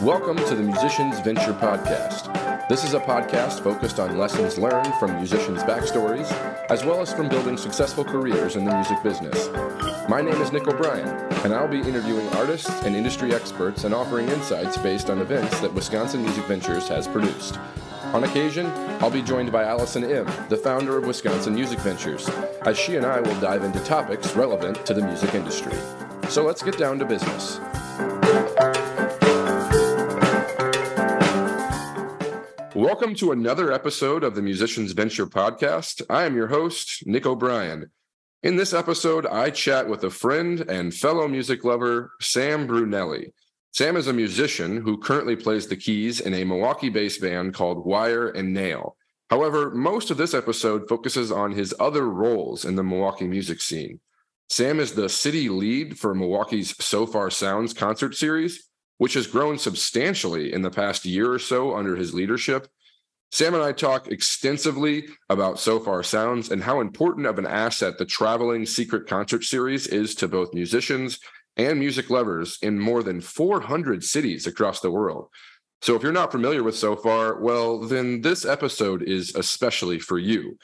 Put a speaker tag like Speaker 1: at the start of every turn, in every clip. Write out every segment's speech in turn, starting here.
Speaker 1: Welcome to the Musicians Venture Podcast. This is a podcast focused on lessons learned from musicians' backstories, as well as from building successful careers in the music business. My name is Nick O'Brien, and I'll be interviewing artists and industry experts and offering insights based on events that Wisconsin Music Ventures has produced. On occasion, I'll be joined by Allison Im, the founder of Wisconsin Music Ventures, as she and I will dive into topics relevant to the music industry. So let's get down to business. Welcome to another episode of the Musicians Venture podcast. I am your host, Nick O'Brien. In this episode, I chat with a friend and fellow music lover, Sam Brunelli. Sam is a musician who currently plays the keys in a Milwaukee based band called Wire and Nail. However, most of this episode focuses on his other roles in the Milwaukee music scene. Sam is the city lead for Milwaukee's Sofar Sounds concert series, which has grown substantially in the past year or so under his leadership. Sam and I talk extensively about Sofar Sounds and how important of an asset the traveling secret concert series is to both musicians and music lovers in more than 400 cities across the world. So if you're not familiar with Sofar, well, then this episode is especially for you.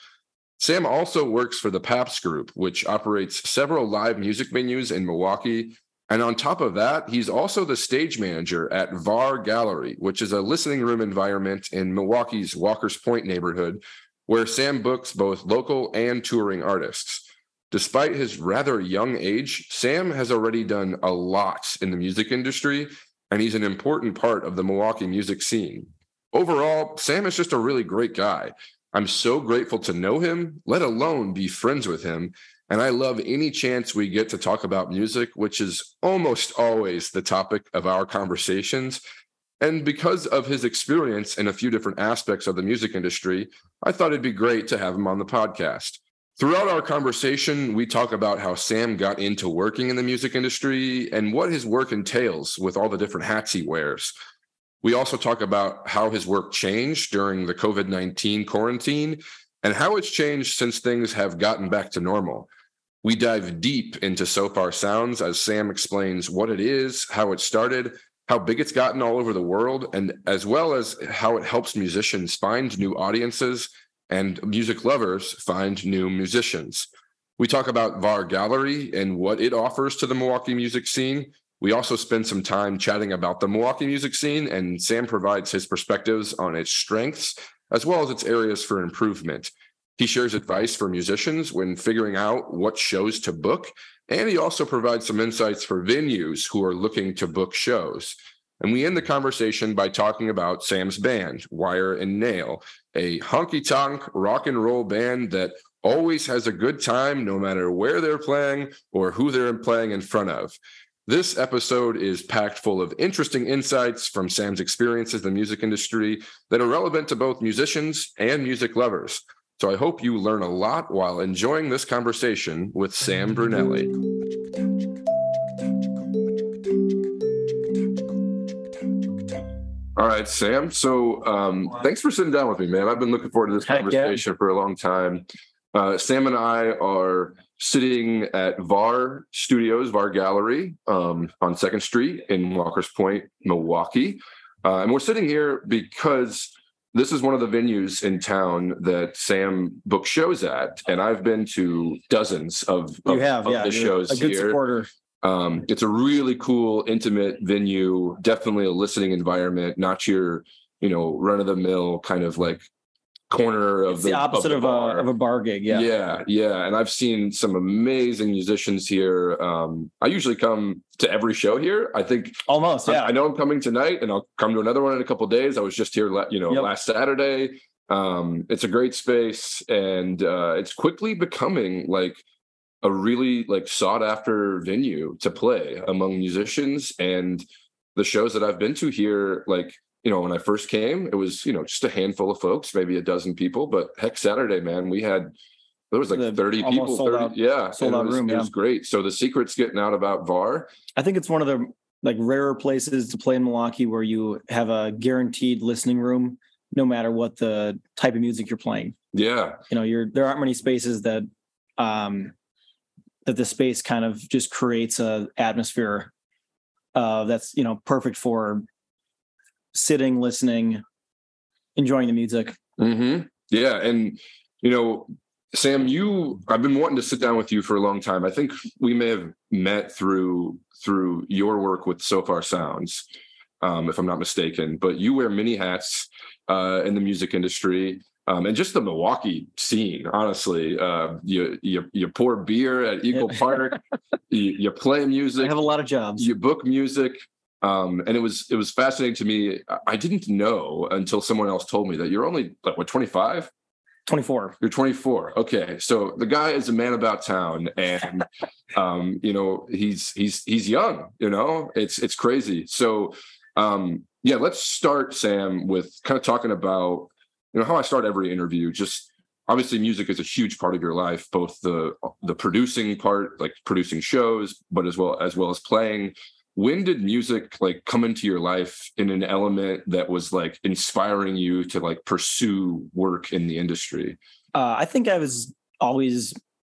Speaker 1: Sam also works for the Pabst Group, which operates several live music venues in Milwaukee and on top of that, he's also the stage manager at VAR Gallery, which is a listening room environment in Milwaukee's Walker's Point neighborhood, where Sam books both local and touring artists. Despite his rather young age, Sam has already done a lot in the music industry, and he's an important part of the Milwaukee music scene. Overall, Sam is just a really great guy. I'm so grateful to know him, let alone be friends with him. And I love any chance we get to talk about music, which is almost always the topic of our conversations. And because of his experience in a few different aspects of the music industry, I thought it'd be great to have him on the podcast. Throughout our conversation, we talk about how Sam got into working in the music industry and what his work entails with all the different hats he wears. We also talk about how his work changed during the COVID 19 quarantine and how it's changed since things have gotten back to normal. We dive deep into Sofar Sounds as Sam explains what it is, how it started, how big it's gotten all over the world, and as well as how it helps musicians find new audiences and music lovers find new musicians. We talk about VAR Gallery and what it offers to the Milwaukee music scene. We also spend some time chatting about the Milwaukee music scene, and Sam provides his perspectives on its strengths as well as its areas for improvement. He shares advice for musicians when figuring out what shows to book, and he also provides some insights for venues who are looking to book shows. And we end the conversation by talking about Sam's band, Wire and Nail, a honky tonk rock and roll band that always has a good time no matter where they're playing or who they're playing in front of. This episode is packed full of interesting insights from Sam's experiences in the music industry that are relevant to both musicians and music lovers. So I hope you learn a lot while enjoying this conversation with Sam Brunelli. All right, Sam. So um, thanks for sitting down with me, man. I've been looking forward to this
Speaker 2: Heck
Speaker 1: conversation
Speaker 2: yeah.
Speaker 1: for a long time. Uh, Sam and I are sitting at VAR Studios, VAR Gallery um, on Second Street in Walker's Point, Milwaukee. Uh, and we're sitting here because this is one of the venues in town that Sam book shows at, and I've been to dozens of, of,
Speaker 2: You have,
Speaker 1: of
Speaker 2: yeah.
Speaker 1: the shows
Speaker 2: a good
Speaker 1: here.
Speaker 2: supporter.
Speaker 1: Um, it's a really cool, intimate venue. Definitely a listening environment, not your, you know, run of the mill kind of like corner of
Speaker 2: It's the opposite of,
Speaker 1: the
Speaker 2: a
Speaker 1: bar.
Speaker 2: of a bar gig. Yeah.
Speaker 1: yeah, yeah. And I've seen some amazing musicians here. Um, I usually come to every show here. I think
Speaker 2: Almost.
Speaker 1: I-
Speaker 2: Yeah.
Speaker 1: I, know I'm coming tonight, and I'll come to another one in a couple days. I was just here, you know,
Speaker 2: Yep.
Speaker 1: last Saturday. Um, it's a great space, and uh, it's quickly becoming like a really like sought after venue to play among musicians. And the shows that I've been to here, like you know, when I first came, it was you know just a handful of folks, maybe a dozen people. But heck, Saturday, man, we had there was like
Speaker 2: The
Speaker 1: 30 people,
Speaker 2: sold
Speaker 1: 30,
Speaker 2: out-
Speaker 1: yeah,
Speaker 2: sold
Speaker 1: and it
Speaker 2: out
Speaker 1: was-
Speaker 2: room,
Speaker 1: It was great. So the secret's getting out about VAR.
Speaker 2: I think it's one of the like rarer places to play in Milwaukee where you have a guaranteed listening room, no matter what the type of music you're playing.
Speaker 1: Yeah,
Speaker 2: You know, you're there aren't many spaces that um that the space kind of just creates a atmosphere uh, that's you know perfect for sitting, listening, enjoying the music.
Speaker 1: Mm-hmm. Yeah, and you know, Sam, you I've been wanting to sit down with you for a long time. I think we may have met through through your work with Sofar Sounds, um, if I'm not mistaken. But you wear many hats uh, in the music industry. Um, and just the Milwaukee scene, honestly, uh, you, you you pour beer at Eagle Park, you, you play music.
Speaker 2: I have a lot of jobs.
Speaker 1: You book music, um, and it was it was fascinating to me. I didn't know until someone else told me that you're only like what 25.
Speaker 2: 24.
Speaker 1: You're 24. Okay. So the guy is a man about town and um, you know, he's he's he's young, you know. It's it's crazy. So um yeah, let's start Sam with kind of talking about you know how I start every interview just obviously music is a huge part of your life both the the producing part like producing shows but as well as well as playing when did music like come into your life in an element that was like inspiring you to like pursue work in the industry?
Speaker 2: Uh, i think i was always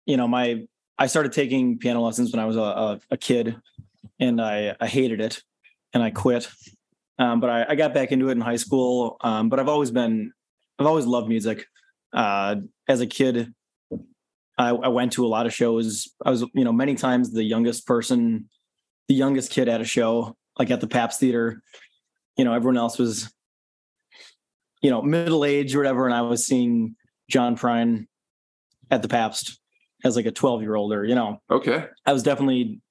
Speaker 2: you know my i started taking piano lessons when i was a, a, a kid and i i hated it and i quit. Um, but I, I, got back into it in high school um, but i've always been i've always loved music. Uh, as a kid I, I went to a lot of shows. I was you know many times the youngest person the youngest kid at a show, like at the Pabst Theater. You know, everyone else was, you know, middle age or whatever, and I was seeing John Prine at the Pabst as like a 12 year old or you know.
Speaker 1: Okay.
Speaker 2: I was definitely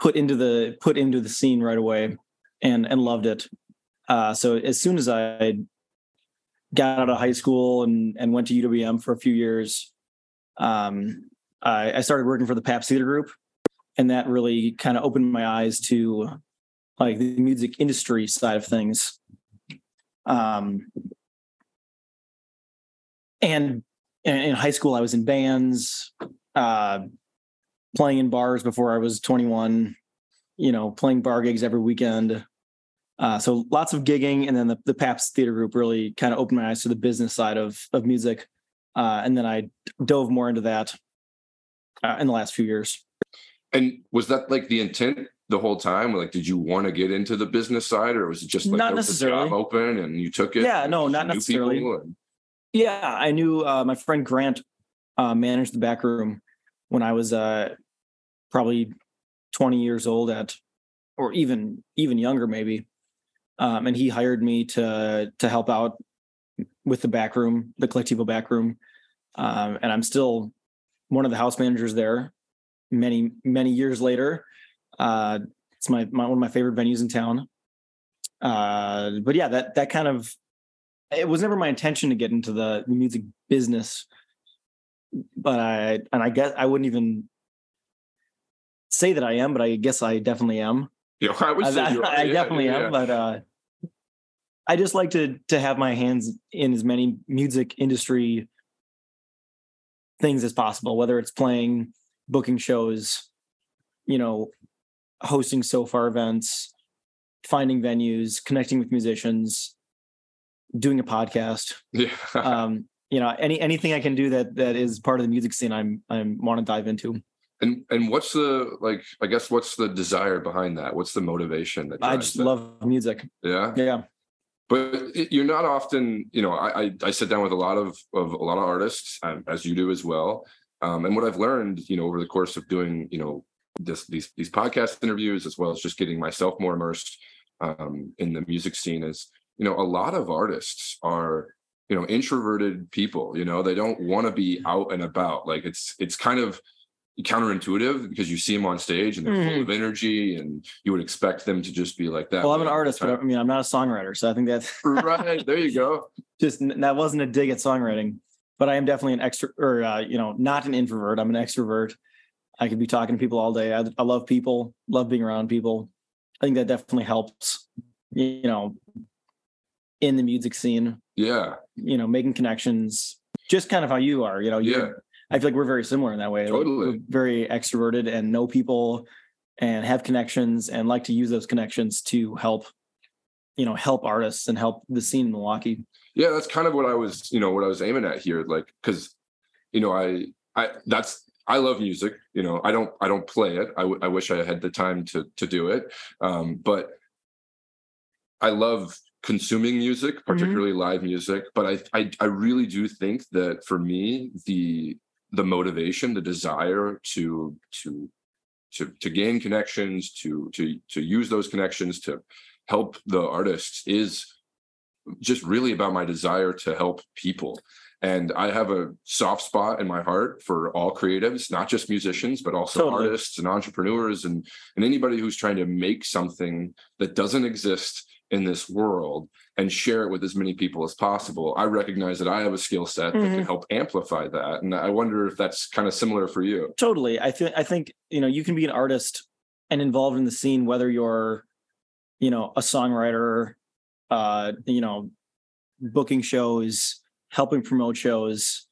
Speaker 2: put into the put into the scene right away and and loved it. Uh so as soon as i got out of high school and and went to uwm for a few years um i i started working for the Pabst theater group and that really kind of opened my eyes to like the music industry side of things. Um and in high school i was in bands uh playing in bars before i was 21 you know playing bar gigs every weekend. Uh, so lots of gigging and then the, the Pabst theater group really kind of opened my eyes to the business side of of music. Uh, and then i dove more into that uh, in the last few years
Speaker 1: and was that like the intent the whole time? Like, did you want to get into the business side, or was it just like
Speaker 2: not necessarily
Speaker 1: open and you took it?
Speaker 2: Yeah, no, not necessarily. And... Yeah, I knew uh, my friend Grant uh, managed the back room when I was uh, probably 20 years old at, or even even younger maybe, um, and he hired me to to help out with the back room, the Colectivo back room, um, and I'm still one of the house managers there many many years later. Uh, it's my, my one of my favorite venues in town. Uh, but yeah, that that kind of it was never my intention to get into the music business, but I and I guess I wouldn't even say that I am, but I guess I definitely am.
Speaker 1: Yeah, I would say I,
Speaker 2: I, I definitely yeah, am, but uh, I just like to to have my hands in as many music industry things as possible, whether it's playing booking shows, you know, hosting Sofar events, finding venues, connecting with musicians, doing a podcast.
Speaker 1: Yeah.
Speaker 2: um, you know, any anything I can do that that is part of the music scene, I'm I'm want to dive into.
Speaker 1: And and what's the like? I guess what's the desire behind that? What's the motivation? That
Speaker 2: I just that? love music.
Speaker 1: Yeah,
Speaker 2: yeah.
Speaker 1: But it, you're not often, you know. I, I, I sit down with a lot of of a lot of artists, um, as you do as well, um, and what I've learned, you know, over the course of doing, you know, this these these podcast interviews as well as just getting myself more immersed um, in the music scene is, you know, a lot of artists are, you know, introverted people. You know, they don't want to be out and about. Like it's it's kind of counterintuitive because you see them on stage and they're mm. full of energy and you would expect them to just be like that.
Speaker 2: Well, I'm an artist, but I mean, I'm not a songwriter. So I think that's
Speaker 1: right. There you go.
Speaker 2: Just that wasn't a dig at songwriting but I am definitely an extra or uh, you know not an introvert. I'm an extrovert. I could be talking to people all day. I, I love people, love being around people. I think that definitely helps. You know, in the music scene.
Speaker 1: Yeah.
Speaker 2: You know, making connections, just kind of how you are. You know,
Speaker 1: yeah.
Speaker 2: I feel like we're very similar in that way.
Speaker 1: Totally.
Speaker 2: We're very extroverted and know people and have connections and like to use those connections to help, you know, help artists and help the scene in Milwaukee
Speaker 1: yeah that's kind of what i was you know what i was aiming at here like because you know i i that's I love music. You know, I don't I don't play it. I, w- I wish I had the time to to do it. Um, but I love consuming music,
Speaker 2: Mm-hmm.
Speaker 1: particularly live music. But I, I I really do think that for me the the motivation, the desire to to to to gain connections, to to to use those connections to help the artists is just really about my desire to help people. And I have a soft spot in my heart for all creatives, not just musicians, but also
Speaker 2: Totally.
Speaker 1: artists and entrepreneurs and, and anybody who's trying to make something that doesn't exist in this world and share it with as many people as possible. I recognize that I have a skill set that can
Speaker 2: Mhm.
Speaker 1: help amplify that. And I wonder if that's kind of similar for you.
Speaker 2: totally i think i think you know you can be an artist and involved in the scene whether you're you know a songwriter uh you know booking shows helping promote shows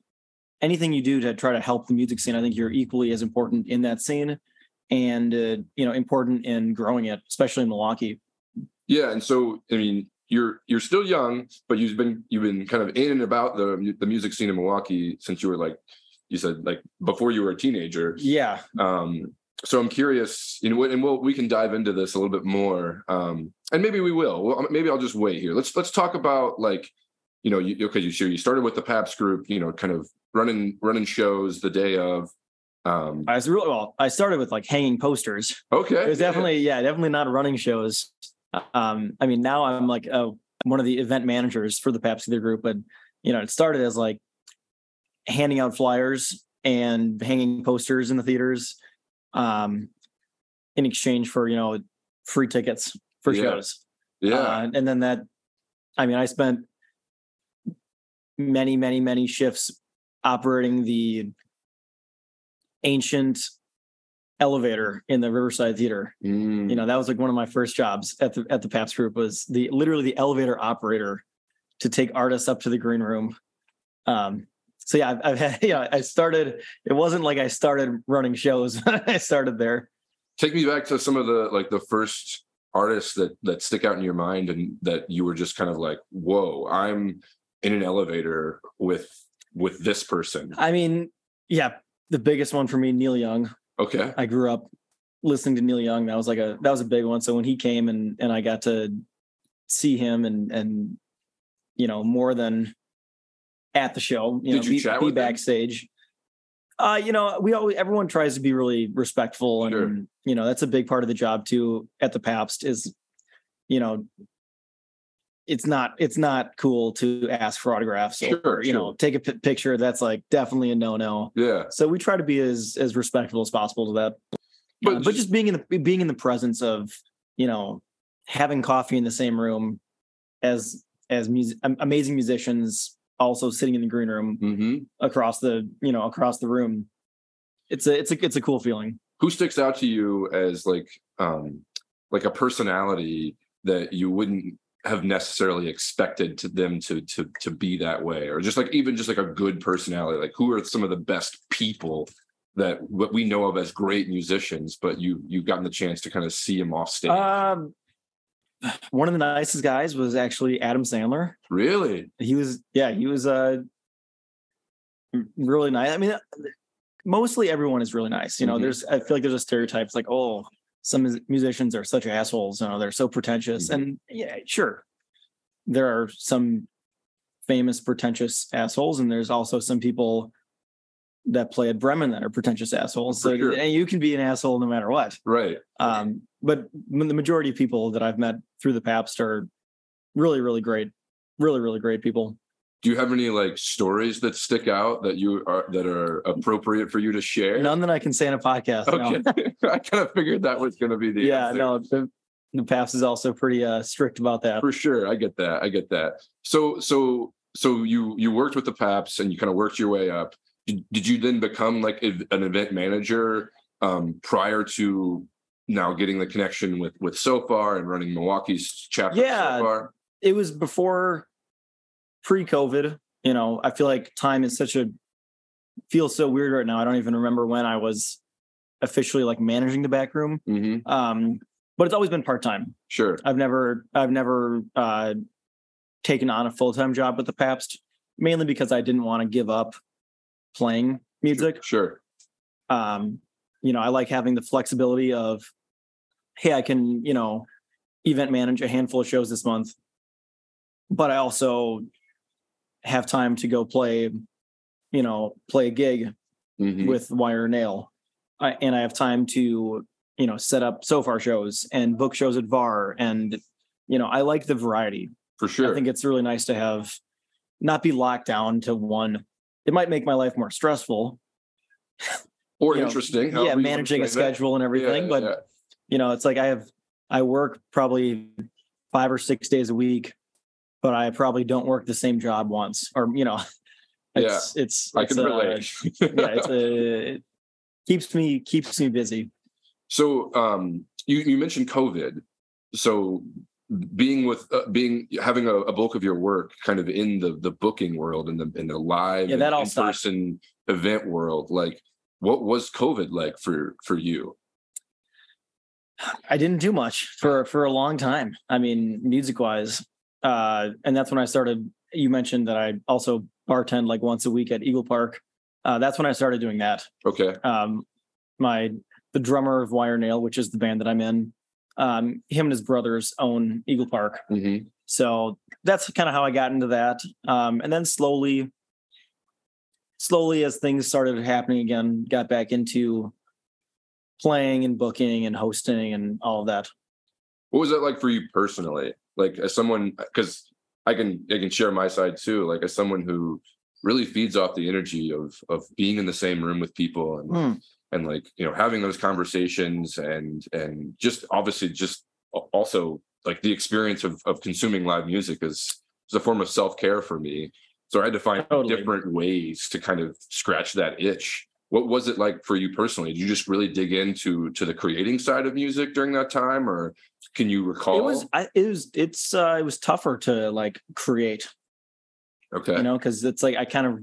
Speaker 2: anything you do to try to help the music scene i think you're equally as important in that scene and uh, you know important in growing it especially in milwaukee
Speaker 1: Yeah, and so I mean, you're you're still young, but you've been you've been kind of in and about the the music scene in Milwaukee since you were like you said like before you were a teenager.
Speaker 2: yeah
Speaker 1: Um, so I'm curious, you know, and we'll we can dive into this a little bit more, um, and maybe we will. Well, maybe I'll just wait here. Let's let's talk about like, you know, you okay, you sure you started with the Pabst group, you know, kind of running running shows the day of. Um,
Speaker 2: i was really well i started with like hanging posters
Speaker 1: okay,
Speaker 2: it was definitely yeah definitely not running shows um i mean now i'm like uh one of the event managers for the Pabst theater group but you know it started as like handing out flyers and hanging posters in the theaters um in exchange for you know free tickets for
Speaker 1: Yeah.
Speaker 2: shows
Speaker 1: yeah,
Speaker 2: uh, and then that i mean i spent many many many shifts operating the ancient elevator in the riverside theater
Speaker 1: Mm.
Speaker 2: you know that was like one of my first jobs at the at the Pabst group was the literally the elevator operator to take artists up to the green room um so yeah i've, I've had yeah i started it wasn't like i started running shows i started there.
Speaker 1: Take me back to some of the like the first artists that that stick out in your mind and that you were just kind of like whoa i'm in an elevator with with this person.
Speaker 2: I mean yeah the biggest one for me neil young.
Speaker 1: Okay.
Speaker 2: I grew up listening to neil young. That was like a that was a big one. So when he came and and i got to see him and and you know more than at the show you
Speaker 1: Did
Speaker 2: know
Speaker 1: you
Speaker 2: be,
Speaker 1: chat
Speaker 2: be backstage. Uh you know we always everyone tries to be really respectful and
Speaker 1: Sure.
Speaker 2: you know that's a big part of the job too at the pabst is you know it's not it's not cool to ask for autographs
Speaker 1: Sure,
Speaker 2: or you know take a picture. That's like definitely a no-no.
Speaker 1: Yeah.
Speaker 2: So we try to be as as respectful as possible to that.
Speaker 1: But
Speaker 2: but, but just being in the being in the presence of you know having coffee in the same room as as music, amazing musicians also sitting in the green room
Speaker 1: hmm
Speaker 2: across the you know across the room. It's a it's a it's a cool feeling.
Speaker 1: Who sticks out to you as like um like a personality that you wouldn't have necessarily expected to them to to to be that way? Or just like even just like a good personality? Like who are some of the best people that what we know of as great musicians but you you've gotten the chance to kind of see them off stage?
Speaker 2: Um one of the nicest guys was actually adam sandler
Speaker 1: really
Speaker 2: he was yeah he was uh really nice i mean mostly everyone is really nice you know
Speaker 1: Mhm.
Speaker 2: there's i feel like there's a stereotype It's like oh some musicians are such assholes you know they're so pretentious
Speaker 1: Mhm.
Speaker 2: and yeah sure there are some famous pretentious assholes and there's also some people that play at bremen that are pretentious assholes
Speaker 1: For
Speaker 2: so
Speaker 1: sure.
Speaker 2: and you can be an asshole no matter what
Speaker 1: right
Speaker 2: um, but the majority of people that I've met through the Pabst are really, really great, really, really great people.
Speaker 1: do you have any like stories that stick out that you are that are appropriate for you to share
Speaker 2: None that I can say in a podcast. no.
Speaker 1: okay i kind of figured that was going to be the
Speaker 2: Yeah,
Speaker 1: answer.
Speaker 2: no, the, the Pabst is also pretty uh, strict about that.
Speaker 1: for sure i get that i get that so so so you you worked with the Pabst and you kind of worked your way up did, did you then become like an event manager um prior to now getting the connection with with sofar and running milwaukee's chapter
Speaker 2: Yeah.
Speaker 1: Sofar?
Speaker 2: It was before pre-COVID. You know, I feel like time is such a feels so weird right now. I don't even remember when I was officially like managing the back room.
Speaker 1: Mhm.
Speaker 2: Um, but it's always been part-time.
Speaker 1: sure
Speaker 2: I've never I've never uh, taken on a full time job with the Pabst, mainly because I didn't want to give up playing music.
Speaker 1: sure
Speaker 2: Um, you know, I like having the flexibility of, hey, I can, you know, event manage a handful of shows this month, but I also have time to go play, you know, play a gig
Speaker 1: Mhm.
Speaker 2: with Wire Nail. I, and I have time to, you know, set up Sofar shows and book shows at VAR. And, you know, I like the variety.
Speaker 1: For sure.
Speaker 2: I think it's really nice to have not be locked down to one. It might make my life more stressful.
Speaker 1: or
Speaker 2: you know,
Speaker 1: interesting.
Speaker 2: yeah,
Speaker 1: you wanna
Speaker 2: managing a schedule and everything.
Speaker 1: Yeah,
Speaker 2: but
Speaker 1: yeah.
Speaker 2: you know, it's like I have I work probably five or six days a week, but I probably don't work the same job once. Or, you know, it's it's,
Speaker 1: I
Speaker 2: it's,
Speaker 1: can
Speaker 2: uh,
Speaker 1: relate.
Speaker 2: yeah, it's a it keeps me keeps me busy.
Speaker 1: So um, you you mentioned COVID. So being with uh, being having a, a bulk of your work kind of in the the booking world and the in the live
Speaker 2: Yeah, that all
Speaker 1: person event world, like what was COVID like for for you?
Speaker 2: I didn't do much for for a long time. I mean, music wise, uh, and that's when I started. You mentioned that I also bartend like once a week at Eagle Park. Uh, that's when I started doing that.
Speaker 1: Okay.
Speaker 2: Um, my the drummer of Wire Nail, which is the band that I'm in, um, him and his brothers own Eagle Park.
Speaker 1: hmm
Speaker 2: So that's kind of how I got into that. Um, and then slowly, slowly as things started happening again, got back into playing and booking and hosting and all of that.
Speaker 1: What was that like for you personally? Like as someone, because I can I can share my side too. Like as someone who really feeds off the energy of of being in the same room with people and
Speaker 2: Mm.
Speaker 1: And like you know having those conversations and and just obviously just also like the experience of of consuming live music is is a form of self care for me. So I had to find
Speaker 2: Totally.
Speaker 1: different ways to kind of scratch that itch. What was it like for you personally? Did you just really dig into to the creating side of music during that time, or can you recall?
Speaker 2: It was, I, it was, it's, uh, it was tougher to like create,
Speaker 1: okay.
Speaker 2: you know, because it's like I kind of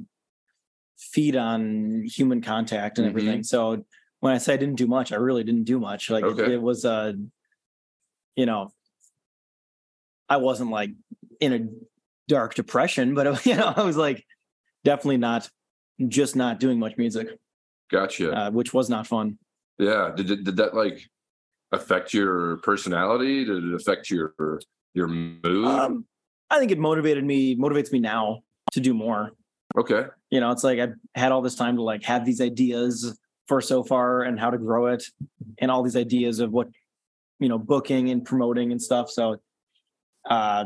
Speaker 2: feed on human contact and
Speaker 1: Mhm.
Speaker 2: everything. So when I say I didn't do much, I really didn't do much. Like it-
Speaker 1: Okay.
Speaker 2: it was, uh, you know, I wasn't like in a dark depression, but you know, I was like definitely not just not doing much music,
Speaker 1: Gotcha.
Speaker 2: uh, which was not fun.
Speaker 1: yeah. Did it, did that like affect your personality? Did it affect your your mood?
Speaker 2: Um, I think it motivated me, motivates me now to do more.
Speaker 1: Okay.
Speaker 2: You know, it's like I've had all this time to like have these ideas for Sofar and how to grow it and all these ideas of what, you know, booking and promoting and stuff. So, uh,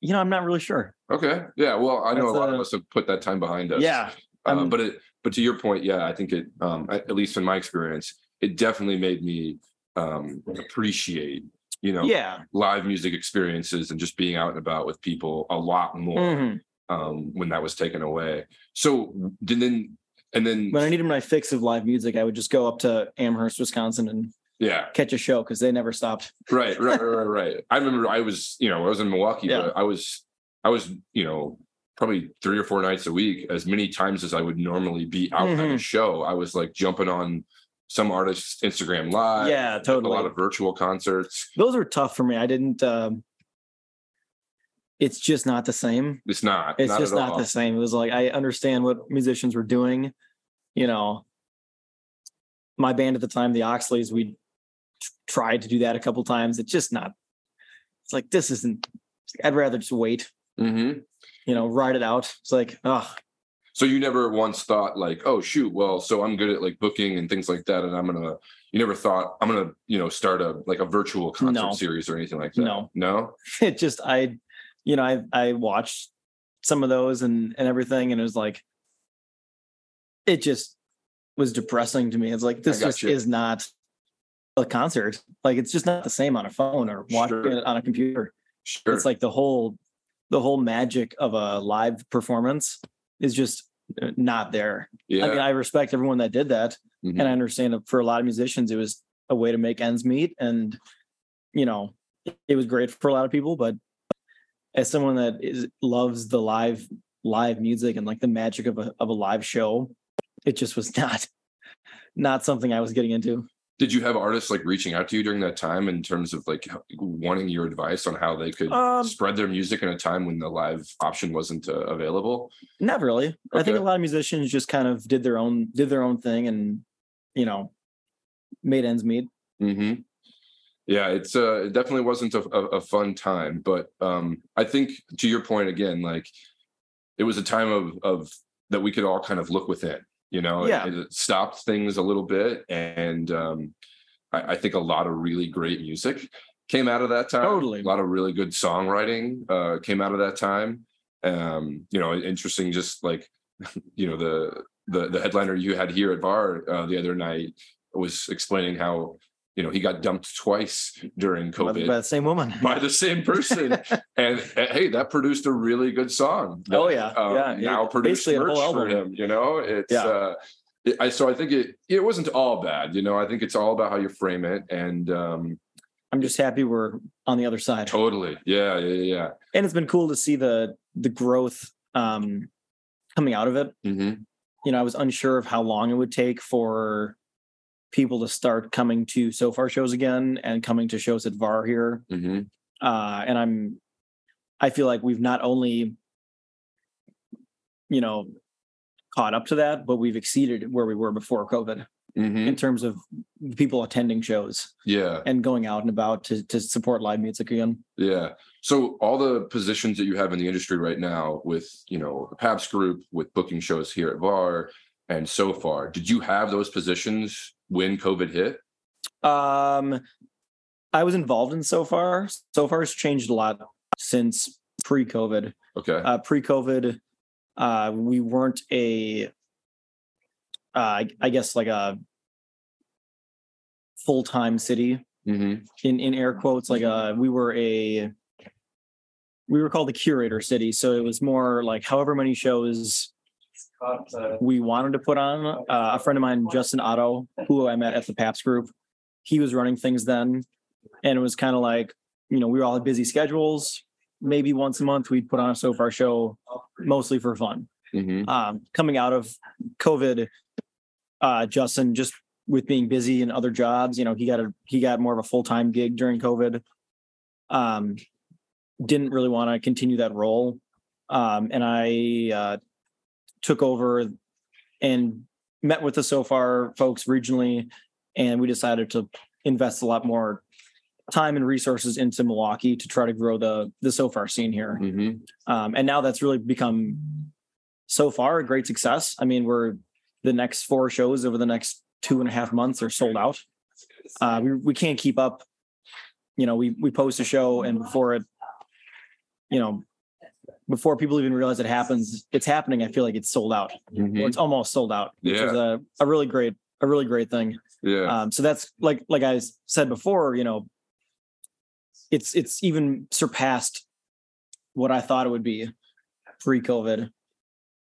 Speaker 2: you know, I'm not really sure.
Speaker 1: Okay. Yeah. Well, I know
Speaker 2: That's
Speaker 1: a lot
Speaker 2: a-
Speaker 1: of us have put that time behind us.
Speaker 2: Yeah.
Speaker 1: Uh, but it, but to your point, yeah, I think it, um, at least in my experience, it definitely made me um, appreciate, you know,
Speaker 2: Yeah.
Speaker 1: live music experiences and just being out and about with people a lot more
Speaker 2: Mhm.
Speaker 1: Um, when that was taken away. So then, and then,
Speaker 2: When I needed my fix of live music, I would just go up to Amherst, Wisconsin and
Speaker 1: yeah,
Speaker 2: catch a show because they never stopped.
Speaker 1: right, right, right, right. I remember I was, you know, I was in Milwaukee,
Speaker 2: Yeah.
Speaker 1: but I was, I was, you know, probably three or four nights a week, as many times as I would normally be out at a
Speaker 2: Mhm.
Speaker 1: show. I was like jumping on some artist's Instagram live.
Speaker 2: Yeah, totally.
Speaker 1: a lot of virtual concerts.
Speaker 2: Those were tough for me. I didn't, um, it's just not the same.
Speaker 1: It's not.
Speaker 2: it's
Speaker 1: not
Speaker 2: just not
Speaker 1: all.
Speaker 2: the same. It was like I understand what musicians were doing. You know, my band at the time, the Oxleys, we t- tried to do that a couple times. It's just not. It's like this isn't. I'd rather just wait.
Speaker 1: Mhm.
Speaker 2: You know, ride it out. It's like, oh,
Speaker 1: So you never once thought like, oh shoot, well, so I'm good at like booking and things like that, and I'm gonna. You never thought I'm gonna, you know, start a like a virtual concert
Speaker 2: No.
Speaker 1: series or anything like that.
Speaker 2: No.
Speaker 1: no.
Speaker 2: it just I, you know, I I watched some of those and and everything, and it was like, it just was depressing to me. It's like this just
Speaker 1: gotcha.
Speaker 2: is not a concert. Like it's just not the same on a phone or watching
Speaker 1: Sure.
Speaker 2: it on a computer.
Speaker 1: Sure.
Speaker 2: It's like the whole the whole magic of a live performance is just uh, not there.
Speaker 1: yeah.
Speaker 2: I mean, I respect everyone that did that,
Speaker 1: Mhm.
Speaker 2: and I understand that for a lot of musicians, it was a way to make ends meet, and you know, it was great for a lot of people. But as someone that is loves the live live music and like the magic of a of a live show, it just was not not something I was getting into.
Speaker 1: Did you have artists like reaching out to you during that time in terms of like wanting your advice on how they could um, spread their music in a time when the live option wasn't uh, available?
Speaker 2: Not really. Okay. I think a lot of musicians just kind of did their own did their own thing and you know made ends meet.
Speaker 1: Mm-hmm. Yeah, it's uh, it definitely wasn't a, a, fun time, but um, I think to your point again, like it was a time of of that we could all kind of look within you know?
Speaker 2: Yeah.
Speaker 1: it, it stopped things a little bit and um, I, I, think a lot of really great music came out of that time.
Speaker 2: Totally.
Speaker 1: A lot of really good songwriting uh, came out of that time. Um, you know interesting just like you know the the the headliner you had here at var uh, the other night was explaining how you know, he got dumped twice during COVID
Speaker 2: by the same woman,
Speaker 1: by the same person. and, and, hey, that produced a really good song. That,
Speaker 2: oh yeah, um, yeah.
Speaker 1: Now it, produced merch for him. You know, it's yeah. Uh, it, I so I think it it wasn't all bad. You know, I think it's all about how you frame it. And um,
Speaker 2: I'm just happy we're on the other side.
Speaker 1: Totally. Yeah, yeah, yeah.
Speaker 2: And it's been cool to see the the growth um, coming out of it.
Speaker 1: Mm-hmm.
Speaker 2: You know, I was unsure of how long it would take for people to start coming to Sofar shows again and coming to shows at VAR here.
Speaker 1: Mm-hmm.
Speaker 2: Uh, and I'm, I feel like we've not only, you know, caught up to that, but we've exceeded where we were before COVID
Speaker 1: mm-hmm.
Speaker 2: in terms of people attending shows.
Speaker 1: Yeah.
Speaker 2: And going out and about to, to support live music again.
Speaker 1: Yeah. So all the positions that you have in the industry right now with, you know, the Pabst group, with booking shows here at VAR and Sofar. did you have those positions when COVID hit?
Speaker 2: Um, I was involved in so far. Sofar, has changed a lot since pre-COVID.
Speaker 1: Okay.
Speaker 2: Uh, pre-COVID, uh, we weren't a, uh, I guess like a full-time city.
Speaker 1: Mm-hmm.
Speaker 2: In in air quotes, like uh, we were a, we were called the curator city. So it was more like however many shows we wanted to put on. Uh, a friend of mine, Justin Otto, who I met at the Pabst group, he was running things then. And it was kind of like, you know, we were all busy schedules. Maybe once a month we'd put on a Sofar show, mostly for fun.
Speaker 1: Mm-hmm.
Speaker 2: Um, coming out of COVID, uh, Justin just with being busy in other jobs, you know, he got a he got more of a full time gig during COVID. Um, didn't really want to continue that role, um, and I uh, took over and met with the Sofar folks regionally, and we decided to invest a lot more time and resources into Milwaukee to try to grow the the Sofar scene here.
Speaker 1: Mm-hmm.
Speaker 2: Um, and now that's really become so far a great success. I mean, we're the next four shows over the next two and a half months are sold out. Uh, we we can't keep up. You know, we we post a show and before it, you know, before people even realize it happens, it's happening. I feel like it's sold out,
Speaker 1: mm-hmm.
Speaker 2: or it's almost sold out, which
Speaker 1: yeah.
Speaker 2: is a, a really great, a really great thing.
Speaker 1: Yeah.
Speaker 2: Um, so that's like, like I said before, you know, it's, it's even surpassed what I thought it would be pre-COVID.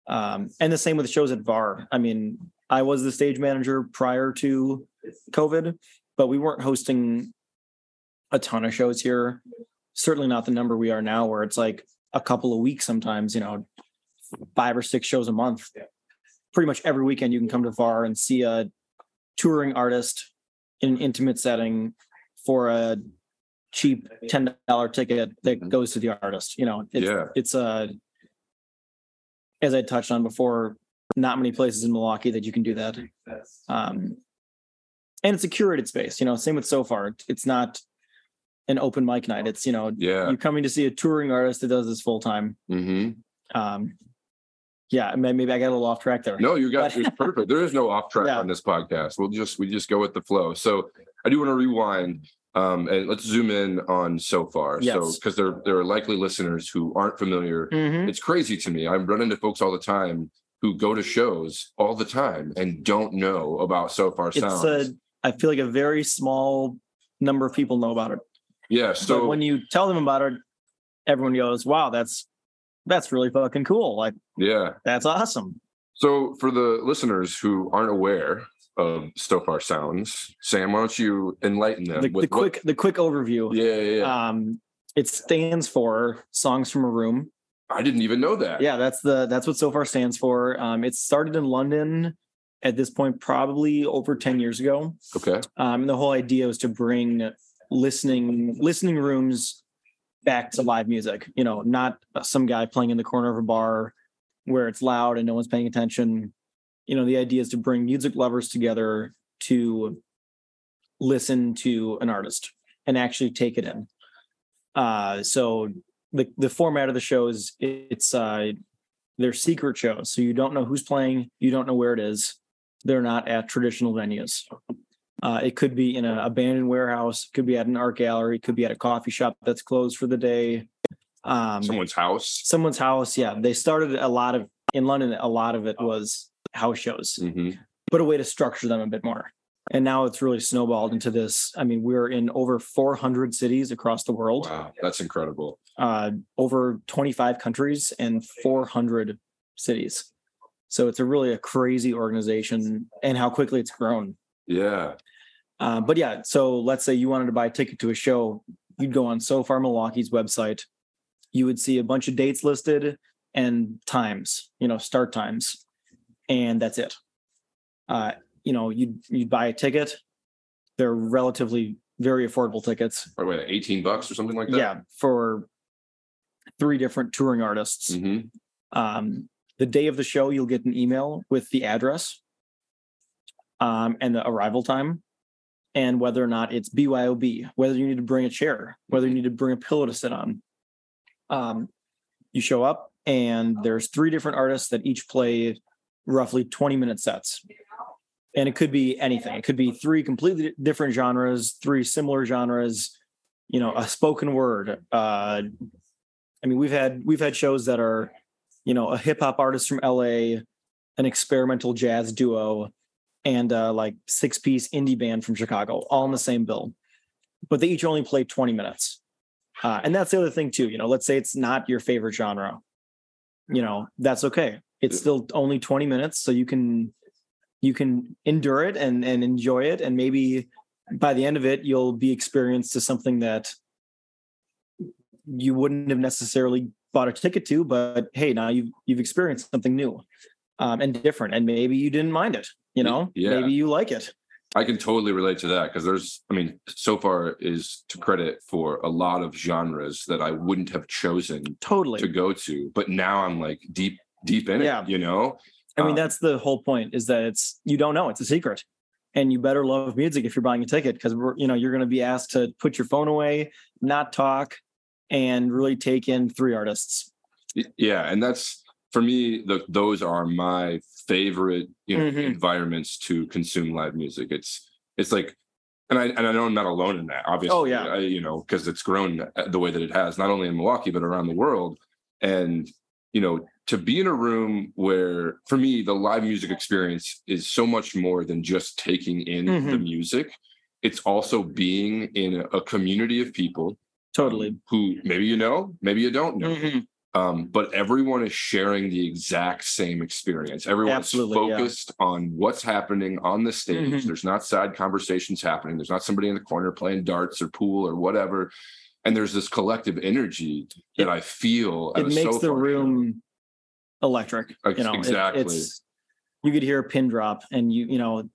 Speaker 2: Um, and the same with shows at VAR. I mean, I was the stage manager prior to COVID, but we weren't hosting a ton of shows here. Certainly not the number we are now, where it's like a couple of weeks sometimes, you know, five or six shows a month. Pretty much every weekend you can come to VAR and see a touring artist in an intimate setting for a cheap ten dollar ticket that goes to the artist. You know, it's
Speaker 1: yeah.
Speaker 2: it's a as I touched on before, not many places in Milwaukee that you can do that. Um, and it's a curated space. You know, same with Sofar. It's not an open mic night. It's you know,
Speaker 1: yeah,
Speaker 2: you're coming to see a touring artist that does this full time.
Speaker 1: Mm-hmm.
Speaker 2: Um, yeah, maybe I got a little off track there.
Speaker 1: No, you got it's perfect. There is no off track yeah. on this podcast. We'll just we just go with the flow. So I do want to rewind um, and let's zoom in on Sofar.
Speaker 2: Yes.
Speaker 1: So because there there are likely listeners who aren't familiar.
Speaker 2: Mm-hmm.
Speaker 1: It's crazy to me. I run into folks all the time who go to shows all the time and don't know about Sofar Sounds.
Speaker 2: It's a, I feel like a very small number of people know about it.
Speaker 1: Yeah. So
Speaker 2: but when you tell them about it, everyone goes, "Wow, that's that's really fucking cool!" Like,
Speaker 1: yeah,
Speaker 2: that's awesome.
Speaker 1: So for the listeners who aren't aware of Sofar Sounds, Sam, why don't you enlighten them?
Speaker 2: The, the quick
Speaker 1: what...
Speaker 2: the quick overview.
Speaker 1: Yeah, yeah, yeah.
Speaker 2: Um, it stands for Songs from a Room.
Speaker 1: I didn't even know that.
Speaker 2: Yeah, that's the that's what Sofar stands for. Um, it started in London at this point probably over 10 years ago.
Speaker 1: Okay.
Speaker 2: Um, and the whole idea was to bring listening listening rooms back to live music. You know, not some guy playing in the corner of a bar where it's loud and no one's paying attention. You know, the idea is to bring music lovers together to listen to an artist and actually take it in. Uh, so the the format of the show is it's uh, they're secret shows, so you don't know who's playing, you don't know where it is. They're not at traditional venues. Uh, it could be in an abandoned warehouse, could be at an art gallery, could be at a coffee shop that's closed for the day.
Speaker 1: Um, someone's house.
Speaker 2: Someone's house. Yeah, they started a lot of in London. A lot of it was house shows, mm-hmm. but a way to structure them a bit more. And now it's really snowballed into this. I mean, we're in over 400 cities across the world.
Speaker 1: Wow, that's incredible.
Speaker 2: Uh, over 25 countries and 400 cities. So it's a really a crazy organization, and how quickly it's grown.
Speaker 1: Yeah.
Speaker 2: Uh, but yeah, so let's say you wanted to buy a ticket to a show, you'd go on Sofar Milwaukee's website. You would see a bunch of dates listed and times, you know, start times, and that's it. Uh, you know, you'd you'd buy a ticket. They're relatively very affordable tickets.
Speaker 1: Or wait, eighteen bucks or something like that.
Speaker 2: Yeah, for three different touring artists. Mm-hmm. Um, the day of the show, you'll get an email with the address um, and the arrival time, and whether or not it's BYOB, whether you need to bring a chair, whether you need to bring a pillow to sit on. Um, you show up, and there's three different artists that each play roughly 20 minute sets and it could be anything it could be three completely different genres three similar genres you know a spoken word uh i mean we've had we've had shows that are you know a hip hop artist from la an experimental jazz duo and uh like six piece indie band from chicago all in the same bill but they each only play 20 minutes. Uh, and that's the other thing too you know let's say it's not your favorite genre. You know that's okay. It's still only 20 minutes so you can you can endure it and and enjoy it and maybe by the end of it you'll be experienced to something that you wouldn't have necessarily bought a ticket to but hey now you've you've experienced something new um, and different and maybe you didn't mind it you know yeah. maybe you like it
Speaker 1: i can totally relate to that because there's i mean Sofar is to credit for a lot of genres that i wouldn't have chosen
Speaker 2: totally
Speaker 1: to go to but now i'm like deep deep in yeah. it you know
Speaker 2: I mean, um, that's the whole point is that it's you don't know, it's a secret. And you better love music if you're buying a ticket because we're, you know, you're going to be asked to put your phone away, not talk, and really take in three artists.
Speaker 1: Yeah, and that's for me. The, those are my favorite you know, mm-hmm. environments to consume live music. It's it's like, and I and I know I'm not alone in that. Obviously,
Speaker 2: oh yeah,
Speaker 1: I, you know, because it's grown the way that it has, not only in Milwaukee but around the world. And you know, to be in a room where for me the live music experience is so much more than just taking in mm-hmm. the music it's also being in a community of people
Speaker 2: totally
Speaker 1: who maybe you know maybe you don't know mm-hmm. Um, but everyone is sharing the exact same experience everyone's Absolutely, focused yeah. on what's happening on the stage mm-hmm. there's not side conversations happening there's not somebody in the corner playing darts or pool or whatever and there's this collective energy that it, I feel.
Speaker 2: It makes the room electric. You know,
Speaker 1: exactly.
Speaker 2: It, it's you could hear a pin drop, and you you know,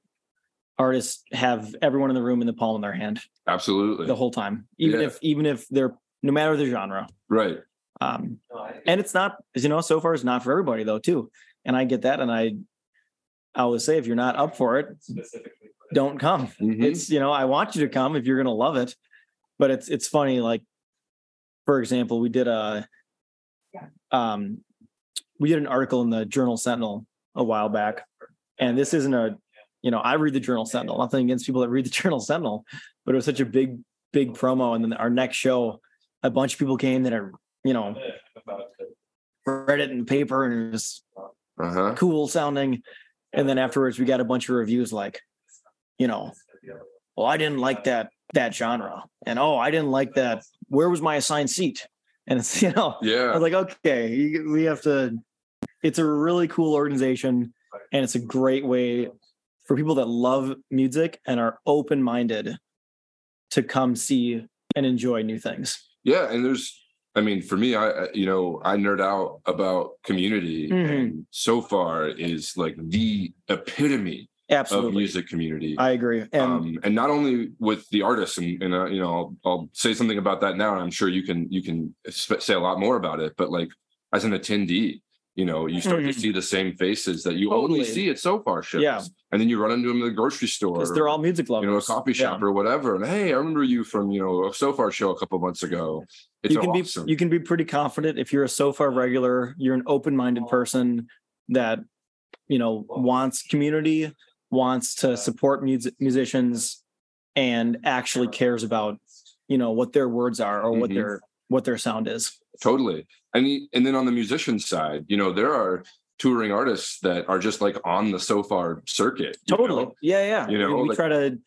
Speaker 2: artists have everyone in the room in the palm of their hand.
Speaker 1: Absolutely,
Speaker 2: the whole time, even yeah. if even if they're no matter the genre,
Speaker 1: right?
Speaker 2: Um, and it's not, as you know, Sofar it's not for everybody though, too. And I get that, and I, I always say if you're not up for it, don't come. Mm-hmm. It's you know I want you to come if you're gonna love it, but it's it's funny like, for example, we did a, um, we did an article in the Journal Sentinel a while back, and this isn't a, you know, I read the Journal Sentinel. Nothing against people that read the Journal Sentinel, but it was such a big, big promo. And then our next show, a bunch of people came that are, you know, read it in paper and it was uh-huh. cool sounding. And then afterwards, we got a bunch of reviews like, you know, well, I didn't like that that genre, and oh, I didn't like that. Where was my assigned seat? And it's, you know,
Speaker 1: yeah,
Speaker 2: I was like, okay, we have to, it's a really cool organization and it's a great way for people that love music and are open minded to come see and enjoy new things.
Speaker 1: Yeah. And there's, I mean, for me, I you know I nerd out about community,
Speaker 2: Mhm.
Speaker 1: and Sofar is like the epitome
Speaker 2: Absolutely.
Speaker 1: of music community.
Speaker 2: I agree. And
Speaker 1: um, and not only with the artists, and, and uh, you know, I'll, I'll say something about that now, and I'm sure you can you can sp- say a lot more about it. But like as an attendee, you know, you start to
Speaker 2: Mhm.
Speaker 1: see the same faces that you only see at Sofar shows,
Speaker 2: Yeah.
Speaker 1: and then you run into them in the grocery store,
Speaker 2: because they're all music lovers.
Speaker 1: you know, a coffee shop or whatever. And hey, I remember you from you know a Sofar show a couple months ago. It's
Speaker 2: you can
Speaker 1: awesome.
Speaker 2: be you can be pretty confident if you're a Sofar regular, you're an open-minded person that you know wants community, wants to support music musicians, and actually cares about you know what their words are or what
Speaker 1: Mhm.
Speaker 2: their what their sound is.
Speaker 1: totally and and then on the musician side you know there are touring artists that are just like on the Sofar circuit
Speaker 2: Totally.
Speaker 1: know?
Speaker 2: Yeah, yeah.
Speaker 1: You know,
Speaker 2: we
Speaker 1: like-
Speaker 2: try to,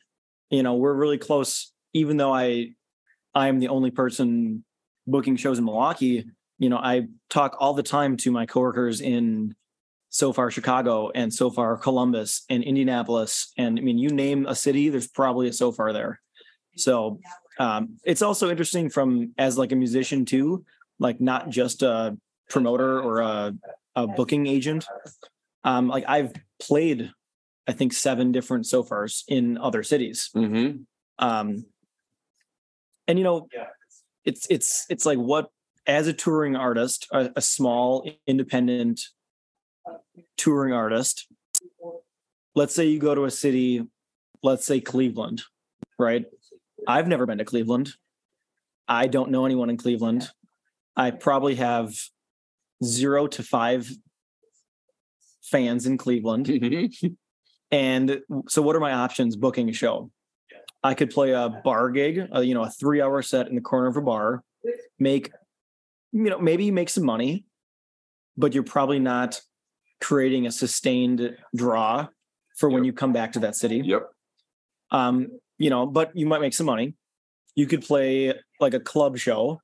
Speaker 2: you know, we're really close. Even though I, I am the only person booking shows in Milwaukee. You know, I talk all the time to my coworkers in Sofar Chicago and Sofar Columbus and Indianapolis, and I mean, you name a city, there's probably a Sofar there. So um, it's also interesting from as like a musician too, like not just a promoter or a, a booking agent. Um, like I've played I think seven different Sofars in other cities.
Speaker 1: Mhm.
Speaker 2: Um, and you know, it's it's it's like what as a touring artist, a, a small independent touring artist. Let's say you go to a city, let's say Cleveland, right? I've never been to Cleveland. I don't know anyone in Cleveland. I probably have zero to five fans in Cleveland. And so, what are my options booking a show? I could play a bar gig, uh, you know, a three hour set in the corner of a bar, make, you know, maybe you make some money, but you're probably not creating a sustained draw for when you come back to that city.
Speaker 1: yep
Speaker 2: Um, you know, but you might make some money. You could play like a club show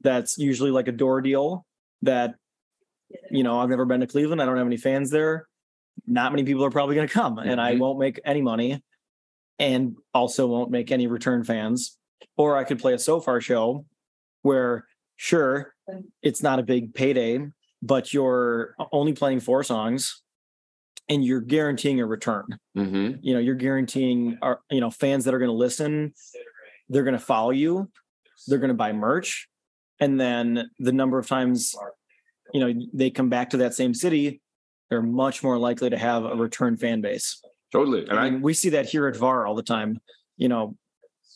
Speaker 2: that's usually like a door deal that, you know, I've never been to Cleveland. I don't have any fans there. Not many people are probably going to come and I
Speaker 1: Mhm.
Speaker 2: won't make any money and also won't make any return fans. Or I could play a Sofar show where, sure, it's not a big payday, but you're only playing four songs and you're guaranteeing a return
Speaker 1: hmm
Speaker 2: you know you're guaranteeing our you know fans that are going to listen they're going to follow you they're going to buy merch and then the number of times you know they come back to that same city they're much more likely to have a return fan base.
Speaker 1: Totally and
Speaker 2: and
Speaker 1: i
Speaker 2: we see that here at var all the time. You know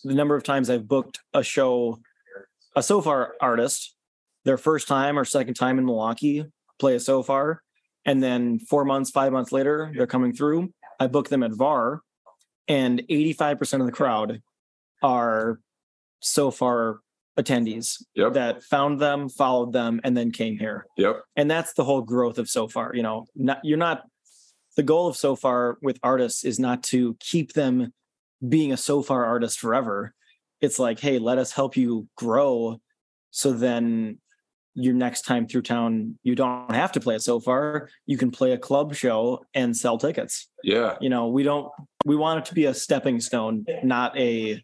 Speaker 2: the number of times i've booked a show a Sofar artist their first time or second time in milwaukee play a Sofar and then four months five months later they're coming through. I book them at var and 85% of the crowd are Sofar attendees
Speaker 1: yep.
Speaker 2: that found them followed them and then came here.
Speaker 1: Yep.
Speaker 2: And that's the whole growth of Sofar you know not you're not the goal of Sofar with artists is not to keep them being a Sofar artist forever. It's like hey let us help you grow so then your next time through town you don't have to play it Sofar. You can play a club show and sell tickets.
Speaker 1: Yeah.
Speaker 2: You know we don't we want it to be a stepping stone not a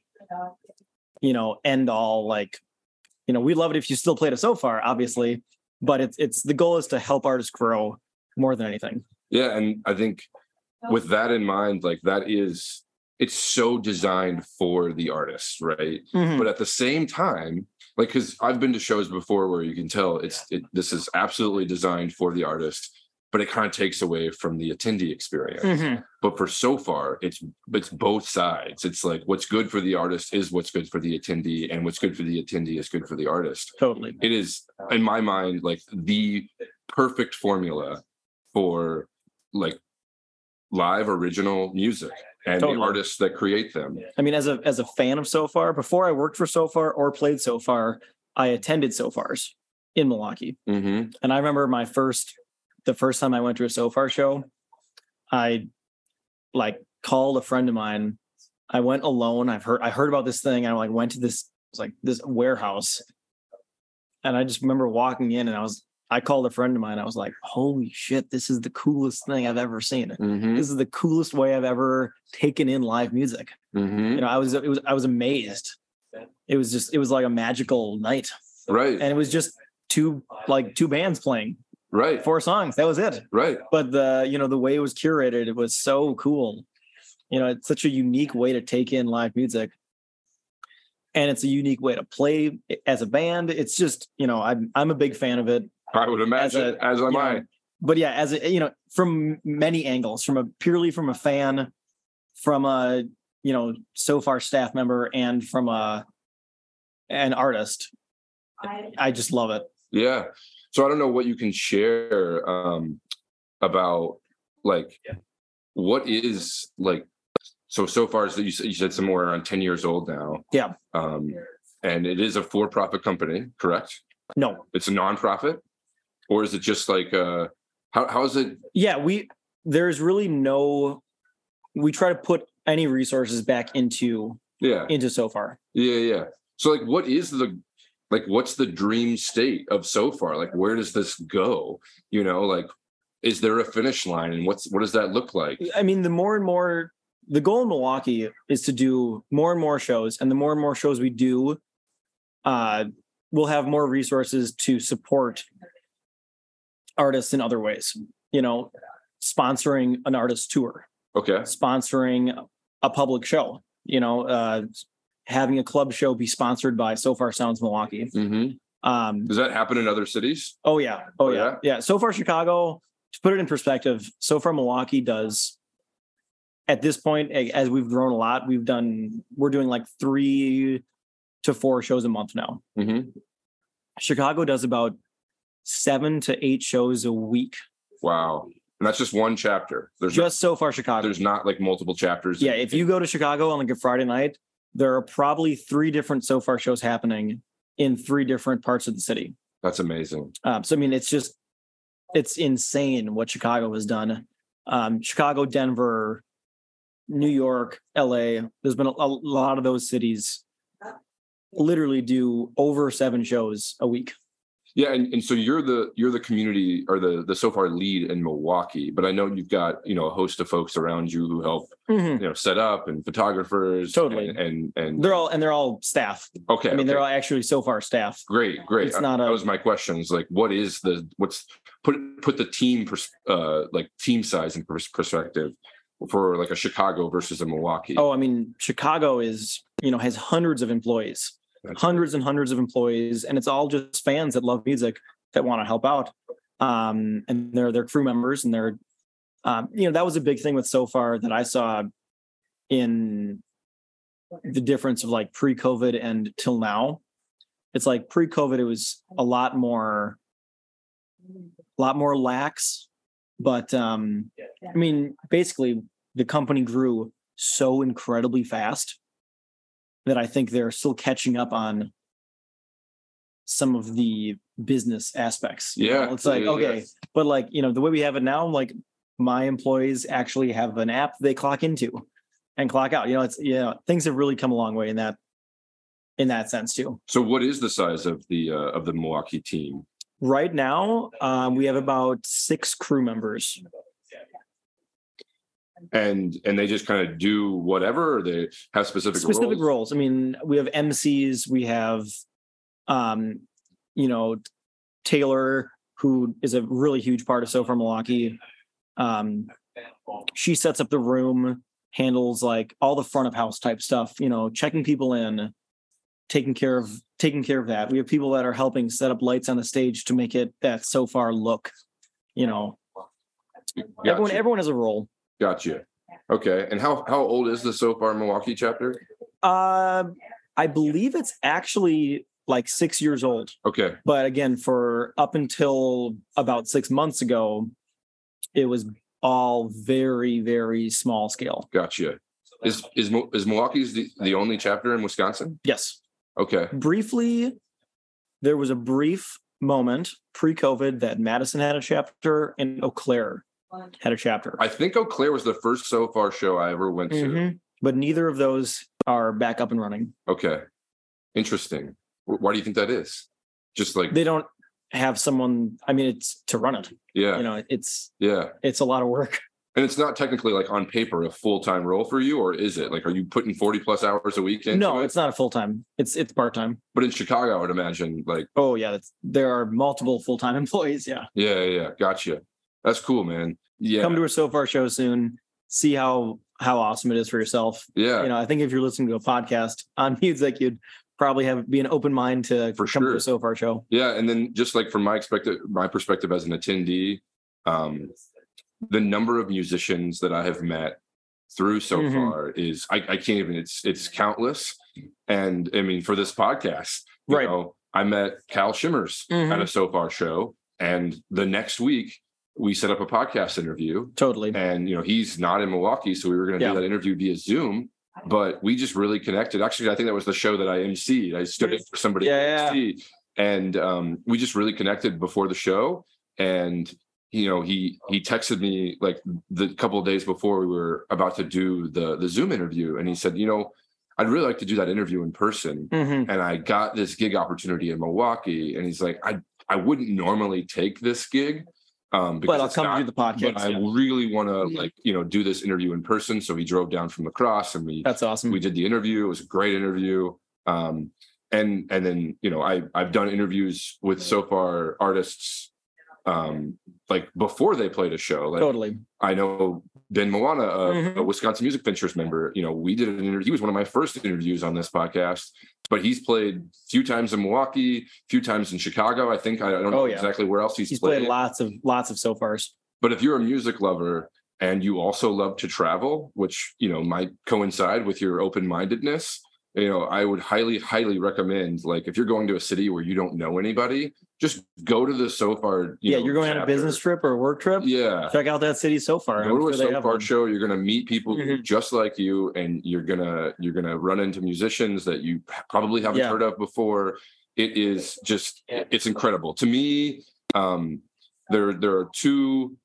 Speaker 2: you know end all like you know we love it if you still played it Sofar obviously but it's it's the goal is to help artists grow more than anything.
Speaker 1: Yeah and i think with that in mind like that is it's so designed for the artist right?
Speaker 2: Mhm.
Speaker 1: but at the same time like because i've been to shows before where you can tell it's it, this is absolutely designed for the artist but it kind of takes away from the attendee experience.
Speaker 2: Mhm.
Speaker 1: but for Sofar it's it's both sides. It's like what's good for the artist is what's good for the attendee and what's good for the attendee is good for the artist.
Speaker 2: Totally.
Speaker 1: It is in my mind like the perfect formula for like live original music and
Speaker 2: Totally.
Speaker 1: the artists that create them.
Speaker 2: I mean as a as a fan of Sofar before i worked for Sofar or played Sofar i attended Sofars in milwaukee.
Speaker 1: Hmm
Speaker 2: And I remember my first, the first time I went to a Sofar show, I like called a friend of mine. I went alone. I've heard I heard about this thing. I like went to this like this warehouse, and I just remember walking in, and I was I called a friend of mine. I was like, "Holy shit! This is the coolest thing I've ever seen.
Speaker 1: hmm
Speaker 2: This is the coolest way I've ever taken in live music."
Speaker 1: hmm
Speaker 2: You know, I was it was I was amazed. It was just it was like a magical night.
Speaker 1: Right.
Speaker 2: and it was just two like two bands playing
Speaker 1: right.
Speaker 2: four songs. That was it.
Speaker 1: Right.
Speaker 2: But the you know the way it was curated, it was so cool. You know, it's such a unique way to take in live music, and it's a unique way to play as a band. It's just you know I'm I'm a big fan of it.
Speaker 1: I would imagine,
Speaker 2: a-
Speaker 1: as, am I.
Speaker 2: know, but yeah, as a, you know, from many angles, from a purely from a fan, from a you know Sofar staff member, and from a an artist, i, I just love it.
Speaker 1: Yeah. So I don't know what you can share um, about like what is like so Sofar as you said you said somewhere around 10 years old now.
Speaker 2: Yeah.
Speaker 1: Um, and it is a for-profit company, correct?
Speaker 2: No,
Speaker 1: It's a nonprofit, or is it just like uh how how is it
Speaker 2: yeah, we there's really no. We try to put any resources back into
Speaker 1: yeah.
Speaker 2: into Sofar.
Speaker 1: Yeah, yeah. So like what is the like what's the dream state of Sofar? Like where does this go? You know, like is there a finish line and what's what does that look like?
Speaker 2: I mean, the more and more the goal in Milwaukee is to do more and more shows, and the more and more shows we do, uh, we'll have more resources to support artists in other ways. You know, sponsoring an artist tour,
Speaker 1: Okay.
Speaker 2: sponsoring a public show. You know, uh, having a club show be sponsored by Sofar Sounds Milwaukee.
Speaker 1: hmm
Speaker 2: Um,
Speaker 1: Does that happen in other cities?
Speaker 2: Oh yeah. Oh,
Speaker 1: Oh,
Speaker 2: yeah. yeah. Sofar, Chicago, to put it in perspective, Sofar Milwaukee does at this point, as we've grown a lot, we've done we're doing like three to four shows a month now.
Speaker 1: hmm
Speaker 2: Chicago does about seven to eight shows a week.
Speaker 1: Wow. And that's just one chapter. There's
Speaker 2: Just Sofar, Chicago.
Speaker 1: there's not like multiple chapters.
Speaker 2: yeah, if you go to Chicago on like a Friday night, there are probably three different Sofar shows happening in three different parts of the city.
Speaker 1: That's amazing.
Speaker 2: Um, so I mean, it's just it's insane what Chicago has done. Um, Chicago, Denver, New York, LA. There's been a, a lot of those cities literally do over seven shows a week.
Speaker 1: Yeah, and, and so you're the you're the community or the the Sofar lead in Milwaukee, but I know you've got you know a host of folks around you who help you know set up and photographers
Speaker 2: Totally.
Speaker 1: and and, and
Speaker 2: They're all and they're all staff.
Speaker 1: okay
Speaker 2: I mean,
Speaker 1: okay.
Speaker 2: they're all actually Sofar staff.
Speaker 1: great great
Speaker 2: it's not
Speaker 1: that was my questions like what is the what's put put the team pers- uh like team size in pers- perspective for like a Chicago versus a Milwaukee
Speaker 2: Oh, I mean, Chicago is you know has hundreds of employees.
Speaker 1: That's-
Speaker 2: hundreds and hundreds of employees, and it's all just fans that love music that want to help out. Um, and they're they're crew members, and they're, um, you know, that was a big thing with Sofar that I saw in the difference of like pre-COVID and till now. It's like pre-COVID, it was a lot more, a lot more lax, but um, I mean, basically, the company grew so incredibly fast that I think they're still catching up on some of the business aspects. you know?
Speaker 1: Yeah,
Speaker 2: It's like,
Speaker 1: yeah, yeah.
Speaker 2: okay, but like, you know, the way we have it now, like my employees actually have an app they clock into and clock out. You know, it's, you know, things have really come a long way in that, in that sense too.
Speaker 1: so what is the size of the uh, of the Milwaukee team
Speaker 2: Right now, um, we have about six crew members.
Speaker 1: And and they just kind of do whatever or they have specific
Speaker 2: specific
Speaker 1: roles?
Speaker 2: roles. I mean, we have MCs, we have, um, you know, Taylor, who is a really huge part of Sofar Milwaukee. Um, she sets up the room, handles like all the front of house type stuff, you know, checking people in, taking care of taking care of that. We have people that are helping set up lights on the stage to make it that Sofar look, you know, everyone everyone has a role.
Speaker 1: Gotcha. Okay. And how how old is the Sofar Milwaukee chapter?
Speaker 2: Uh, I believe it's actually like six years old.
Speaker 1: Okay.
Speaker 2: But again, for up until about six months ago, it was all very, very small scale.
Speaker 1: Gotcha. Is is is Milwaukee's the, the only chapter in Wisconsin?
Speaker 2: Yes.
Speaker 1: Okay.
Speaker 2: Briefly, there was a brief moment pre COVID that Madison had a chapter in Eau Claire had a chapter.
Speaker 1: I think Eau Claire was the first Sofar show I ever went to.
Speaker 2: Mhm. But neither of those are back up and running.
Speaker 1: Okay. Interesting. Why do you think that is? Just like
Speaker 2: They don't have someone, I mean, it's to run it.
Speaker 1: yeah,
Speaker 2: You know, it's
Speaker 1: yeah.
Speaker 2: it's a lot of work.
Speaker 1: And it's not technically like on paper a full time role for you, or is it? Like, are you putting 40 plus hours a week in?
Speaker 2: No, it's not a full time. It's it's part time.
Speaker 1: But in Chicago, I would imagine like
Speaker 2: Oh yeah, that's, there are multiple full time employees. Yeah.
Speaker 1: Yeah, yeah, gotcha. That's cool, man. Yeah.
Speaker 2: Come to a Sofar show soon. See how how awesome it is for yourself.
Speaker 1: Yeah.
Speaker 2: You know, I think if you're listening to a podcast on music, you'd probably have be an open mind to
Speaker 1: For
Speaker 2: come
Speaker 1: sure.
Speaker 2: to a Sofar show.
Speaker 1: Yeah, and then just like from my expected my perspective as an attendee, um, the number of musicians that I have met through so
Speaker 2: Mhm.
Speaker 1: far is I, I can't even it's it's countless. And I mean for this podcast, you
Speaker 2: Right.
Speaker 1: know, I met Cal Shimmers
Speaker 2: Mhm.
Speaker 1: at a Sofar show, and the next week we set up a podcast interview.
Speaker 2: Totally.
Speaker 1: And you know, he's not in Milwaukee, so we were gonna
Speaker 2: Yeah.
Speaker 1: do that interview via Zoom. But we just really connected. Actually, I think that was the show that I emceed. I stood in for somebody to
Speaker 2: Yeah.
Speaker 1: MC and um, we just really connected before the show and you know he he texted me like the couple of days before we were about to do the the zoom interview and he said you know i'd really like to do that interview in person
Speaker 2: Mhm.
Speaker 1: and i got this gig opportunity in milwaukee and he's like i i wouldn't normally take this gig um because
Speaker 2: But I'll come
Speaker 1: not-
Speaker 2: to do the podcast.
Speaker 1: but i
Speaker 2: yeah.
Speaker 1: really want to like you know do this interview in person so he drove down from La Crosse and we
Speaker 2: That's awesome.
Speaker 1: we did the interview it was a great interview um and and then you know i i've done interviews with Sofar artists um like before they played a show like
Speaker 2: totally.
Speaker 1: i know ben moana a,
Speaker 2: Mhm.
Speaker 1: a wisconsin music ventures member you know we did an interview he was one of my first interviews on this podcast but he's played a few times in milwaukee a few times in chicago i think i, don't know
Speaker 2: Oh, yeah.
Speaker 1: exactly where else he's, played.
Speaker 2: He's
Speaker 1: played,
Speaker 2: played lots of lots of Sofars.
Speaker 1: but if you're a music lover and you also love to travel, which you know might coincide with your open-mindedness, you know, I would highly, highly recommend like if you're going to a city where you don't know anybody, just go to the Sofar. You
Speaker 2: yeah,
Speaker 1: know,
Speaker 2: you're going on a business trip or a work trip.
Speaker 1: Yeah.
Speaker 2: Check out that city Sofar. I'm
Speaker 1: Go to
Speaker 2: sure
Speaker 1: a
Speaker 2: they
Speaker 1: so far show. You're gonna meet people
Speaker 2: Mhm.
Speaker 1: just like you, and you're gonna you're gonna run into musicians that you probably haven't
Speaker 2: Yeah.
Speaker 1: heard of before. It is just it's incredible to me. Um, there there are two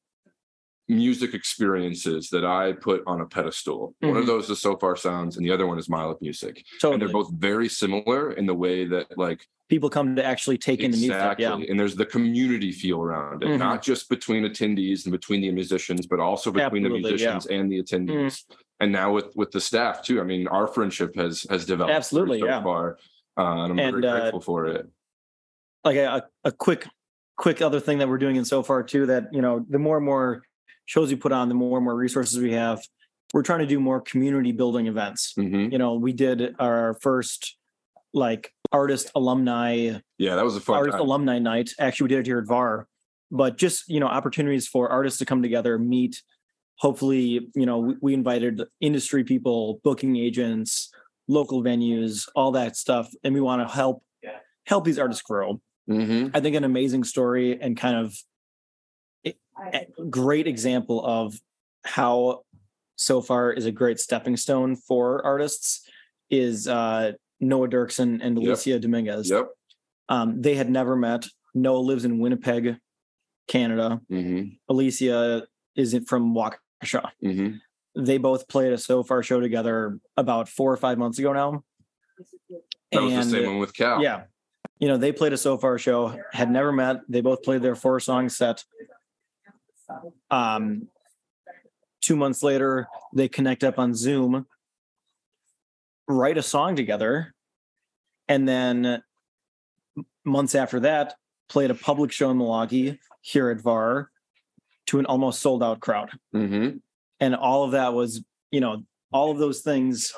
Speaker 1: music experiences that I put on a pedestal. One of
Speaker 2: Mhm.
Speaker 1: those is Sofar Sounds, and the other one is Mile of Music.
Speaker 2: Totally.
Speaker 1: And they're both very similar in the way that like
Speaker 2: People come to actually take in the music.
Speaker 1: exactly,
Speaker 2: Yeah.
Speaker 1: and there's the community feel around it,
Speaker 2: Mhm.
Speaker 1: not just between attendees and between the musicians, but also between the
Speaker 2: Absolutely, yeah.
Speaker 1: musicians and the attendees. And now with with the staff too. I mean, our friendship has has developed
Speaker 2: Absolutely,
Speaker 1: so
Speaker 2: yeah.
Speaker 1: far, uh, and I'm
Speaker 2: And,
Speaker 1: very
Speaker 2: uh,
Speaker 1: grateful for it.
Speaker 2: like a, a quick quick other thing that we're doing in Sofar too that you know the more and more shows we put on the more and more resources we have. We're trying to do more community building events.
Speaker 1: Hmm
Speaker 2: you know we did our first like artist alumni
Speaker 1: Yeah, that was a fun
Speaker 2: artist
Speaker 1: time.
Speaker 2: alumni night. Actually we did it here at var but just you know opportunities for artists to come together meet. Hopefully you know we, we invited industry people booking agents local venues all that stuff. And we want to help help these artists grow.
Speaker 1: Mhm.
Speaker 2: I think an amazing story and kind of a a great example of how Sofar is a great stepping stone for artists is uh, Noah Dirksen and
Speaker 1: Yep.
Speaker 2: Alicia Dominguez.
Speaker 1: Yep.
Speaker 2: Um, they had never met. Noah lives in Winnipeg, Canada.
Speaker 1: hmm
Speaker 2: Alicia is in- from Waukesha.
Speaker 1: hmm
Speaker 2: They both played a Sofar show together about four or five months ago now.
Speaker 1: That was the same one with Cal.
Speaker 2: Yeah. You know, they played a so far show, had never met. They both played their four song set. Um, two months later, they connect up on Zoom, write a song together, and then months after that, played a public show in Milwaukee here at VAR to an almost sold out crowd.
Speaker 1: hmm
Speaker 2: And all of that was, you know, all of those things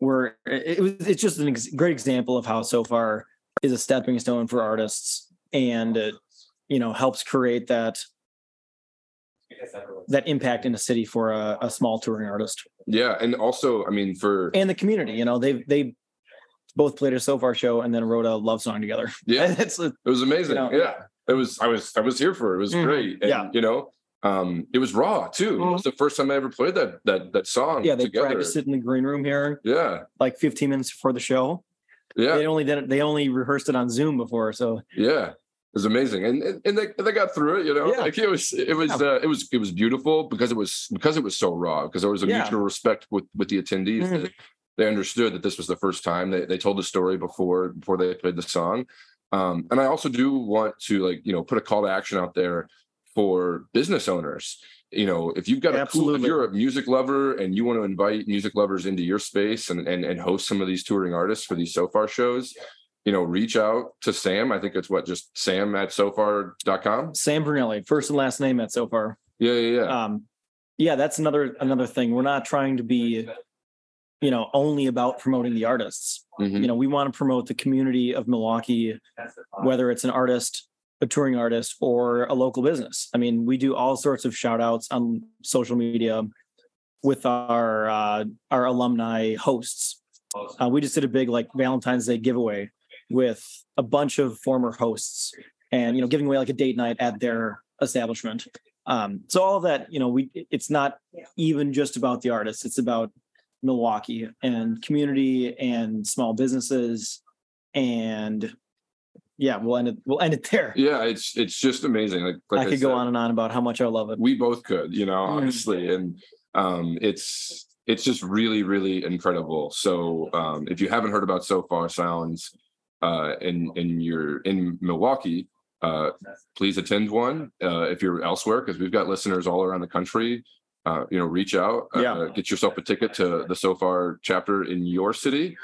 Speaker 2: were it, was it's just a ex- great example of how Sofar is a stepping stone for artists and it, you know helps create that that impact in a city for a, a small touring artist
Speaker 1: Yeah, and also, I mean, for
Speaker 2: and the community you know they they both played a Sofar show and then wrote a love song together
Speaker 1: yeah,
Speaker 2: it's a-
Speaker 1: it was amazing.
Speaker 2: You know,
Speaker 1: yeah, it was. I was. I was here for it. It was
Speaker 2: Mhm.
Speaker 1: great. And,
Speaker 2: Yeah.
Speaker 1: you know, um, it was raw too. It was the first time I ever played that that that song.
Speaker 2: yeah they
Speaker 1: together.
Speaker 2: practiced it in the green room here
Speaker 1: Yeah,
Speaker 2: like 15 minutes before the show
Speaker 1: yeah,
Speaker 2: they only did it they only rehearsed it on zoom before so
Speaker 1: yeah. Was amazing, and and, and they, they got through it. You know,
Speaker 2: Yeah.
Speaker 1: like it was it was
Speaker 2: Yeah.
Speaker 1: uh, it was it was beautiful because it was because it was so raw because there was a
Speaker 2: Yeah.
Speaker 1: mutual respect with with the attendees.
Speaker 2: Mhm.
Speaker 1: that They understood that this was the first time they they told the story before before they played the song. Um, and I also do want to like you know put a call to action out there for business owners you know, if you've got a cool, if you're a music lover and you want to invite music lovers into your space and and and host some of these touring artists for these Sofar shows, you know, reach out to Sam. I think it's what just Sam at sofar.com.
Speaker 2: Sam Brunelli, first and last name at Sofar.
Speaker 1: Yeah, yeah, yeah. Um,
Speaker 2: yeah, that's another another thing. We're not trying to be, you know, only about promoting the artists. Mm-hmm. You know, we want to promote the community of Milwaukee, whether it's an artist, a touring artist, or a local business. I mean, we do all sorts of shout outs on social media with our uh, our alumni hosts. Uh, we just did a big like Valentine's Day giveaway with a bunch of former hosts, and you know, giving away like a date night at their establishment. Um, so all of that, you know, we it's not even just about the artists; it's about Milwaukee and community and small businesses, and yeah, we'll end it. We'll end it there.
Speaker 1: Yeah, it's it's just amazing. Like, like
Speaker 2: I could I said, go on and on about how much I love it.
Speaker 1: We both could, you know, mm. honestly, and um, it's it's just really really incredible. So um, if you haven't heard about Sofar Sounds, uh, and and you're in Milwaukee, uh, please attend one. Uh, if you're elsewhere, because we've got listeners all around the country, uh, you know, reach out, uh, yeah. get yourself a ticket to the Sofar chapter in your city,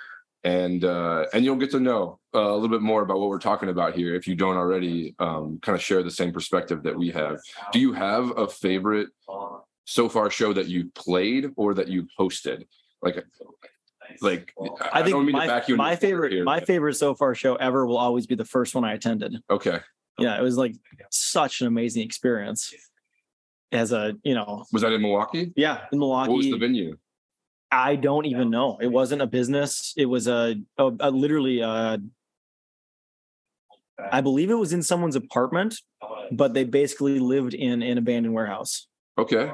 Speaker 1: and uh, and you'll get to know uh, a little bit more about what we're talking about here. If you don't already, um, kind of share the same perspective that we have. Do you have a favorite Sofar show that you played or that you hosted? Like like
Speaker 2: I, I think my, my favorite here, my but. favorite Sofar show ever will always be the first one I attended.
Speaker 1: Okay
Speaker 2: yeah, it was like such an amazing experience. As a, you know,
Speaker 1: was that in Milwaukee?
Speaker 2: Yeah, in Milwaukee.
Speaker 1: What was the venue?
Speaker 2: I don't even know. It wasn't a business. It was a, a, a literally a, I believe it was in someone's apartment, but they basically lived in an abandoned warehouse.
Speaker 1: Okay.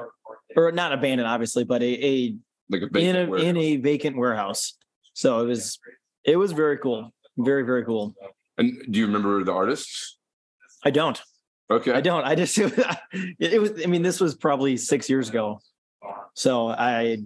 Speaker 2: Or not abandoned, obviously, but a, a
Speaker 1: like a
Speaker 2: in a warehouse. in a vacant warehouse. So it was it was very cool. Very, very cool.
Speaker 1: And do you remember the artists?
Speaker 2: I don't.
Speaker 1: Okay.
Speaker 2: I don't. I just it was. I mean, this was probably six years ago, so I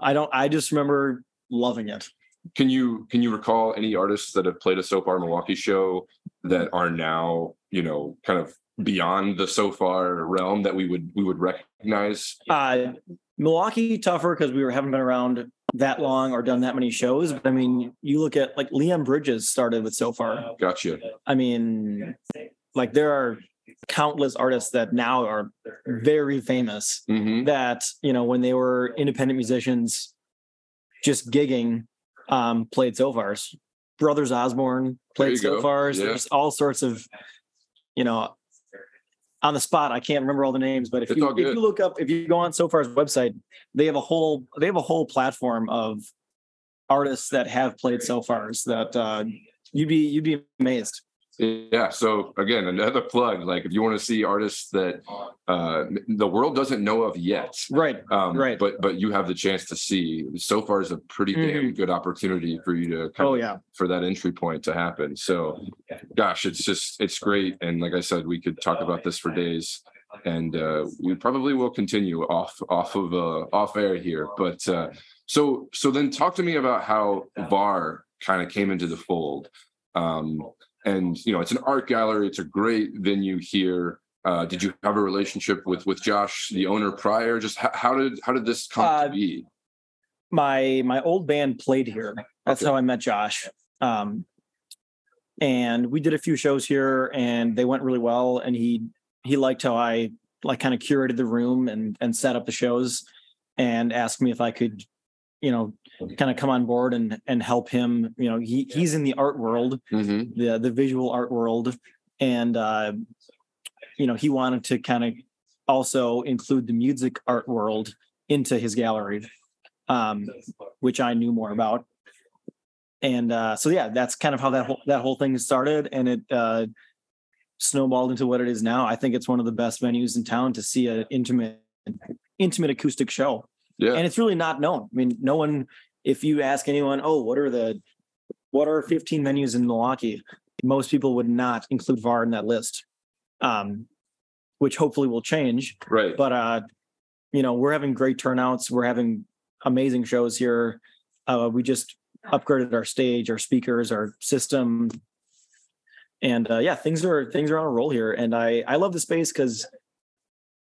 Speaker 2: I don't. I just remember loving it.
Speaker 1: Can you can you recall any artists that have played a Sofar Milwaukee show that are now you know kind of beyond the Sofar realm that we would we would recognize?
Speaker 2: Uh, Milwaukee tougher because we were haven't been around that long or done that many shows. But I mean, you look at like Leon Bridges started with Sofar.
Speaker 1: Gotcha.
Speaker 2: I mean, like there are countless artists that now are very famous mm-hmm. that, you know, when they were independent musicians just gigging, um, played Sofars. Brothers Osborne played Sofars. Yeah. There's all sorts of, you know, on the spot. I can't remember all the names, but if you if you look up, if you go on Sofar's website, they have a whole they have a whole platform of artists that have played Sofars that uh, you'd be you'd be amazed.
Speaker 1: Yeah. So again, another plug. Like if you want to see artists that uh, the world doesn't know of yet,
Speaker 2: right? Um, right.
Speaker 1: But but you have the chance to see. Sofar, is a pretty mm-hmm. damn good opportunity for you to. oh yeah. For that entry point to happen. So, gosh, it's just it's great. And like I said, we could talk about this for days, and uh, we probably will continue off off of uh, off air here. But uh, so so then talk to me about how VAR kind of came into the fold. Um, and you know it's an art gallery it's a great venue here. Uh, did you have a relationship with with josh the owner prior? Just how, how did how did this come uh, to be?
Speaker 2: my my old band played here. That's okay. how i met josh. Um, and we did a few shows here and they went really well and he he liked how i like kind of curated the room and and set up the shows and asked me if i could you know kind of come on board and and help him you know he he's in the art world mm-hmm. the the visual art world and uh you know he wanted to kind of also include the music art world into his gallery um which i knew more about and uh so yeah that's kind of how that whole that whole thing started and it uh snowballed into what it is now i think it's one of the best venues in town to see an intimate intimate acoustic show yeah. And it's really not known. I mean, no one, if you ask anyone, oh, what are the, what are 15 venues in Milwaukee? Most people would not include VAR in that list, um, which hopefully will change.
Speaker 1: Right.
Speaker 2: But, uh, you know, we're having great turnouts. We're having amazing shows here. Uh, we just upgraded our stage, our speakers, our system. And uh, yeah, things are things are on a roll here, and I I love the space because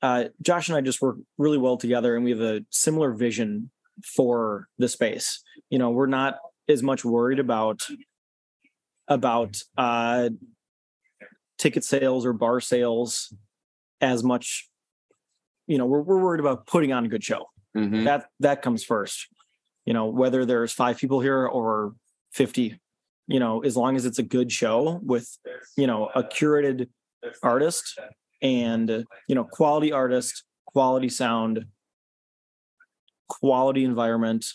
Speaker 2: uh, Josh and I just work really well together, and we have a similar vision for the space. You know, we're not as much worried about about uh, ticket sales or bar sales as much. You know, we're we're worried about putting on a good show.
Speaker 1: Mhm.
Speaker 2: That that comes first. You know, whether there's five people here or fifty, you know, as long as it's a good show with, you know, a curated artist and you know, quality artist, quality sound, quality environment,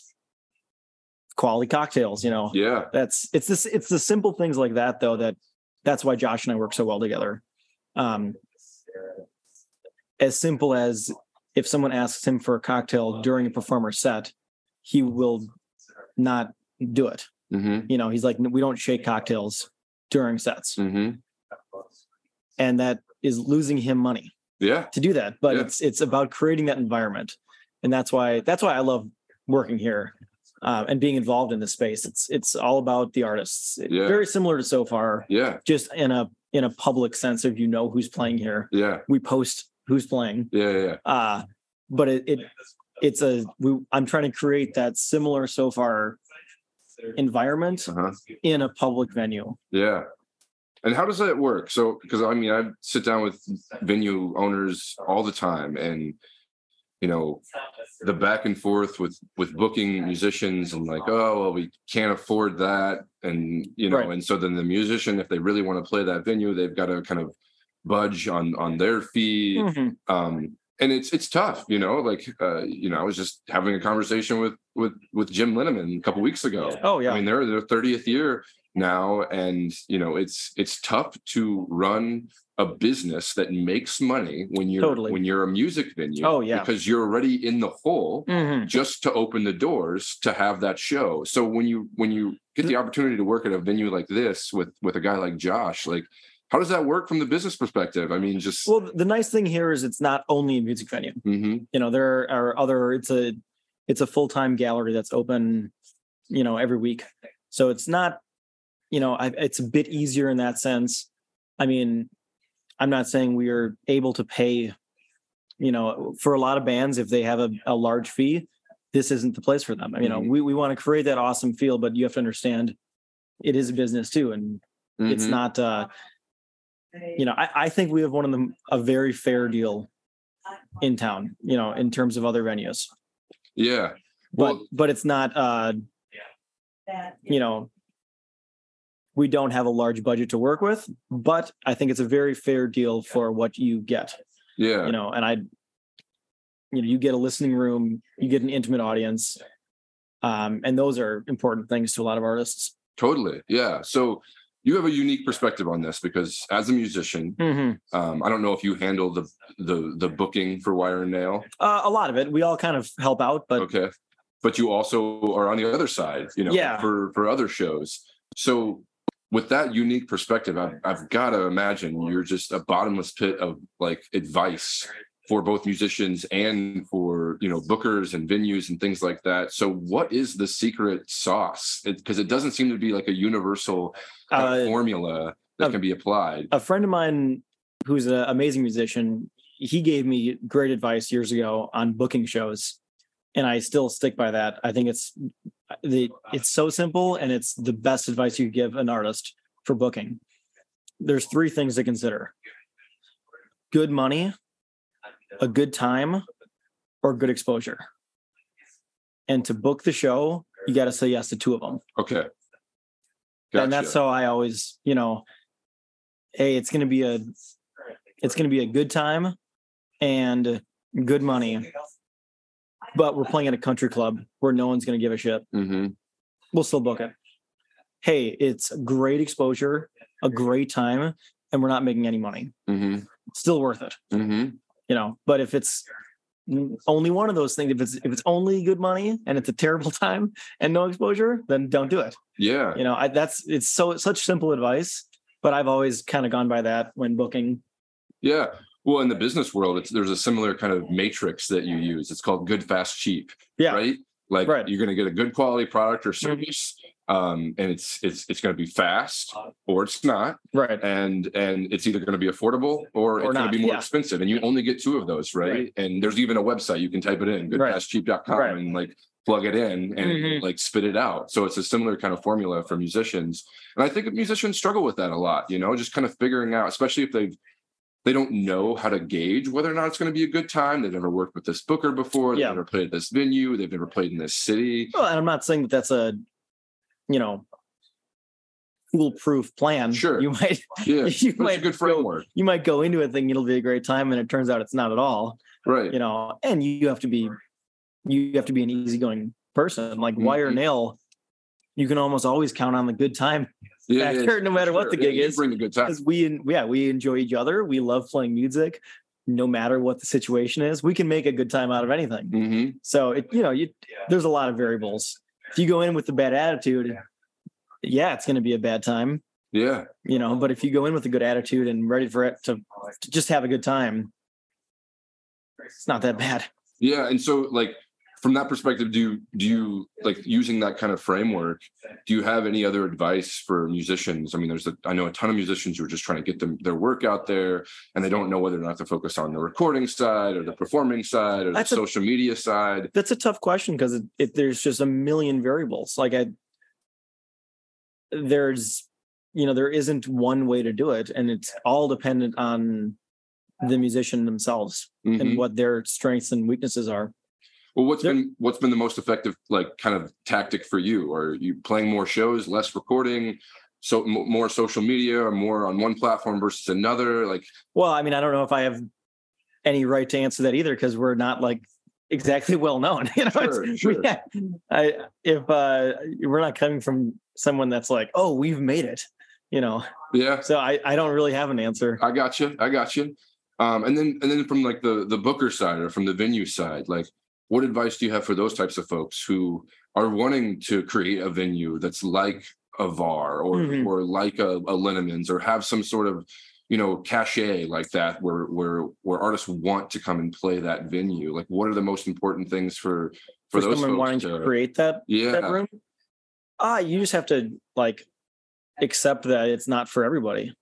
Speaker 2: quality cocktails, you know.
Speaker 1: Yeah.
Speaker 2: That's it's this it's the simple things like that though that that's why Josh and I work so well together. Um as simple as if someone asks him for a cocktail during a performer set, he will not do it.
Speaker 1: hmm
Speaker 2: You know, he's like, we don't shake cocktails during sets.
Speaker 1: hmm
Speaker 2: And that is losing him money
Speaker 1: Yeah.
Speaker 2: to do that. But
Speaker 1: Yeah.
Speaker 2: it's it's about creating that environment. And that's why that's why I love working here uh, and being involved in this space. It's it's all about the artists.
Speaker 1: Yeah.
Speaker 2: Very similar to Sofar,
Speaker 1: Yeah.
Speaker 2: just in a in a public sense of you know who's playing here.
Speaker 1: Yeah.
Speaker 2: We post who's playing.
Speaker 1: Yeah. Yeah.
Speaker 2: uh but it, it it's a we, i'm trying to create that similar Sofar environment
Speaker 1: Uh-huh.
Speaker 2: in a public venue
Speaker 1: Yeah. And how does that work? So, because I mean, I sit down with venue owners all the time, and you know, the back and forth with with booking musicians, and like, oh, well, we can't afford that, and you know,
Speaker 2: Right.
Speaker 1: and so then the musician, if they really want to play that venue, they've got to kind of budge on on their fee.
Speaker 2: Mhm.
Speaker 1: Um, and it's it's tough, you know. Like, uh, you know, I was just having a conversation with with with Jim Linneman a couple weeks ago.
Speaker 2: oh yeah
Speaker 1: I mean, they're their 30th year now, and you know, it's it's tough to run a business that makes money when you're
Speaker 2: Totally.
Speaker 1: when you're a music venue.
Speaker 2: Oh, yeah.
Speaker 1: because you're already in the hole
Speaker 2: Mhm.
Speaker 1: just to open the doors to have that show. So when you when you get the opportunity to work at a venue like this with with a guy like Josh, like how does that work from the business perspective? I mean, just
Speaker 2: well the nice thing here is it's not only a music venue
Speaker 1: Mhm.
Speaker 2: you know there are other it's a it's a full-time gallery that's open you know every week so it's not you know I, it's a bit easier in that sense i mean i'm not saying we are able to pay you know for a lot of bands if they have a, a large fee this isn't the place for them you know
Speaker 1: Mhm.
Speaker 2: we, we want to create that awesome feel but you have to understand it is a business too and it's
Speaker 1: Mhm.
Speaker 2: not uh you know I, I think we have one of them a very fair deal in town you know in terms of other venues
Speaker 1: yeah.
Speaker 2: but but it's not uh you know we don't have a large budget to work with but i think it's a very fair deal for what you get
Speaker 1: yeah.
Speaker 2: you know and i you know you get a listening room you get an intimate audience um and those are important things to a lot of artists
Speaker 1: Totally. Yeah. So you have a unique perspective on this because as a musician, um, I don't know if you handle the the the booking for Wire and Nail.
Speaker 2: uh, a lot of it we all kind of help out but
Speaker 1: Okay. But you also are on the other side, you know,
Speaker 2: Yeah.
Speaker 1: for for other shows. So with that unique perspective, I've I've got to imagine you're just a bottomless pit of like advice for both musicians and for you know bookers and venues and things like that. So what is the secret sauce? Because it, doesn't seem to be like a universal
Speaker 2: Uh,
Speaker 1: formula that
Speaker 2: uh,
Speaker 1: can be applied.
Speaker 2: a friend of mine who's an amazing musician he gave me great advice years ago on booking shows and i still stick by that i think it's the it's so simple and it's the best advice you give an artist for booking there's three things to consider good money a good time or good exposure and to book the show you got to say yes to two of them
Speaker 1: Okay.
Speaker 2: and that's
Speaker 1: Gotcha.
Speaker 2: how I always, you know, hey, it's gonna be a it's gonna be a good time and good money. But we're playing at a country club where no one's gonna give a shit.
Speaker 1: Mhm.
Speaker 2: We'll still book it. Hey, it's great exposure, a great time, and we're not making any money.
Speaker 1: Mhm.
Speaker 2: Still worth it,
Speaker 1: Mhm.
Speaker 2: you know. But if it's only one of those things, if it's if it's only good money and it's a terrible time and no exposure, then don't do it.
Speaker 1: Yeah.
Speaker 2: you know I, that's it's so such simple advice but i've always kind of gone by that when booking
Speaker 1: Yeah. Well, in the business world, it's there's a similar kind of matrix that you use. It's called good, fast, cheap.
Speaker 2: yeah
Speaker 1: Right. Like
Speaker 2: Right.
Speaker 1: you're going to get a good quality product or service um, and it's it's it's going to be fast or it's not,
Speaker 2: right?
Speaker 1: And and it's either going to be affordable or, or it's going to be more yeah. expensive, and you only get two of those, right? right? And there's even a website you can type it in, goodfastcheap.com, right. and like plug it in and mm-hmm. like spit it out. So it's a similar kind of formula for musicians, and I think musicians struggle with that a lot. You know, just kind of figuring out, especially if they've they don't know how to gauge whether or not it's going to be a good time. They've never worked with this booker before. They've yeah. never played at this venue. They've never played in this city.
Speaker 2: Well, and I'm not saying that that's a, you know, foolproof plan.
Speaker 1: Sure.
Speaker 2: You might,
Speaker 1: yeah, you might good framework.
Speaker 2: Go, you might go into it thinking it'll be a great time, and it turns out it's not at all.
Speaker 1: Right.
Speaker 2: You know, and you have to be, you have to be an easygoing person. Like mm-hmm. wire nail, you can almost always count on the good time yeah, factor, no matter sure. what the gig
Speaker 1: yeah,
Speaker 2: is.
Speaker 1: Bring a good time
Speaker 2: because we, yeah, we enjoy each other. We love playing music, no matter what the situation is. We can make a good time out of anything.
Speaker 1: Mm-hmm.
Speaker 2: So it, you know, you there's a lot of variables. If you go in with a bad attitude, yeah, it's going to be a bad time.
Speaker 1: Yeah,
Speaker 2: you know, but if you go in with a good attitude and ready for it to, to just have a good time, it's not that bad.
Speaker 1: Yeah, and so like from that perspective do you do you like using that kind of framework do you have any other advice for musicians? I mean there's a, I know a ton of musicians who are just trying to get them their work out there and they don't know whether or not to focus on the recording side or the performing side or that's the a, social media side.
Speaker 2: That's a tough question because it, it, there's just a million variables. Like i there's you know there isn't one way to do it and it's all dependent on the musician themselves mm-hmm. and what their strengths and weaknesses are
Speaker 1: well, what's there, been what's been the most effective like kind of tactic for you? Are you playing more shows, less recording, so m- more social media, or more on one platform versus another? Like,
Speaker 2: well, I mean, I don't know if I have any right to answer that either because we're not like exactly well known. You know,
Speaker 1: sure, sure.
Speaker 2: Yeah, I, if uh, we're not coming from someone that's like, oh, we've made it, you know.
Speaker 1: Yeah.
Speaker 2: So I, I don't really have an answer.
Speaker 1: I got you. I got you. Um, and then and then from like the the booker side or from the venue side, like what advice do you have for those types of folks who are wanting to create a venue that's like a VAR or mm-hmm. or like a, a or have some sort of you know cachet like that where where where artists want to come and play that venue? Like what are the most important things for for, for those someone
Speaker 2: wanting
Speaker 1: to,
Speaker 2: to, create that
Speaker 1: yeah.
Speaker 2: that room? Ah you just have to like accept that it's not for everybody.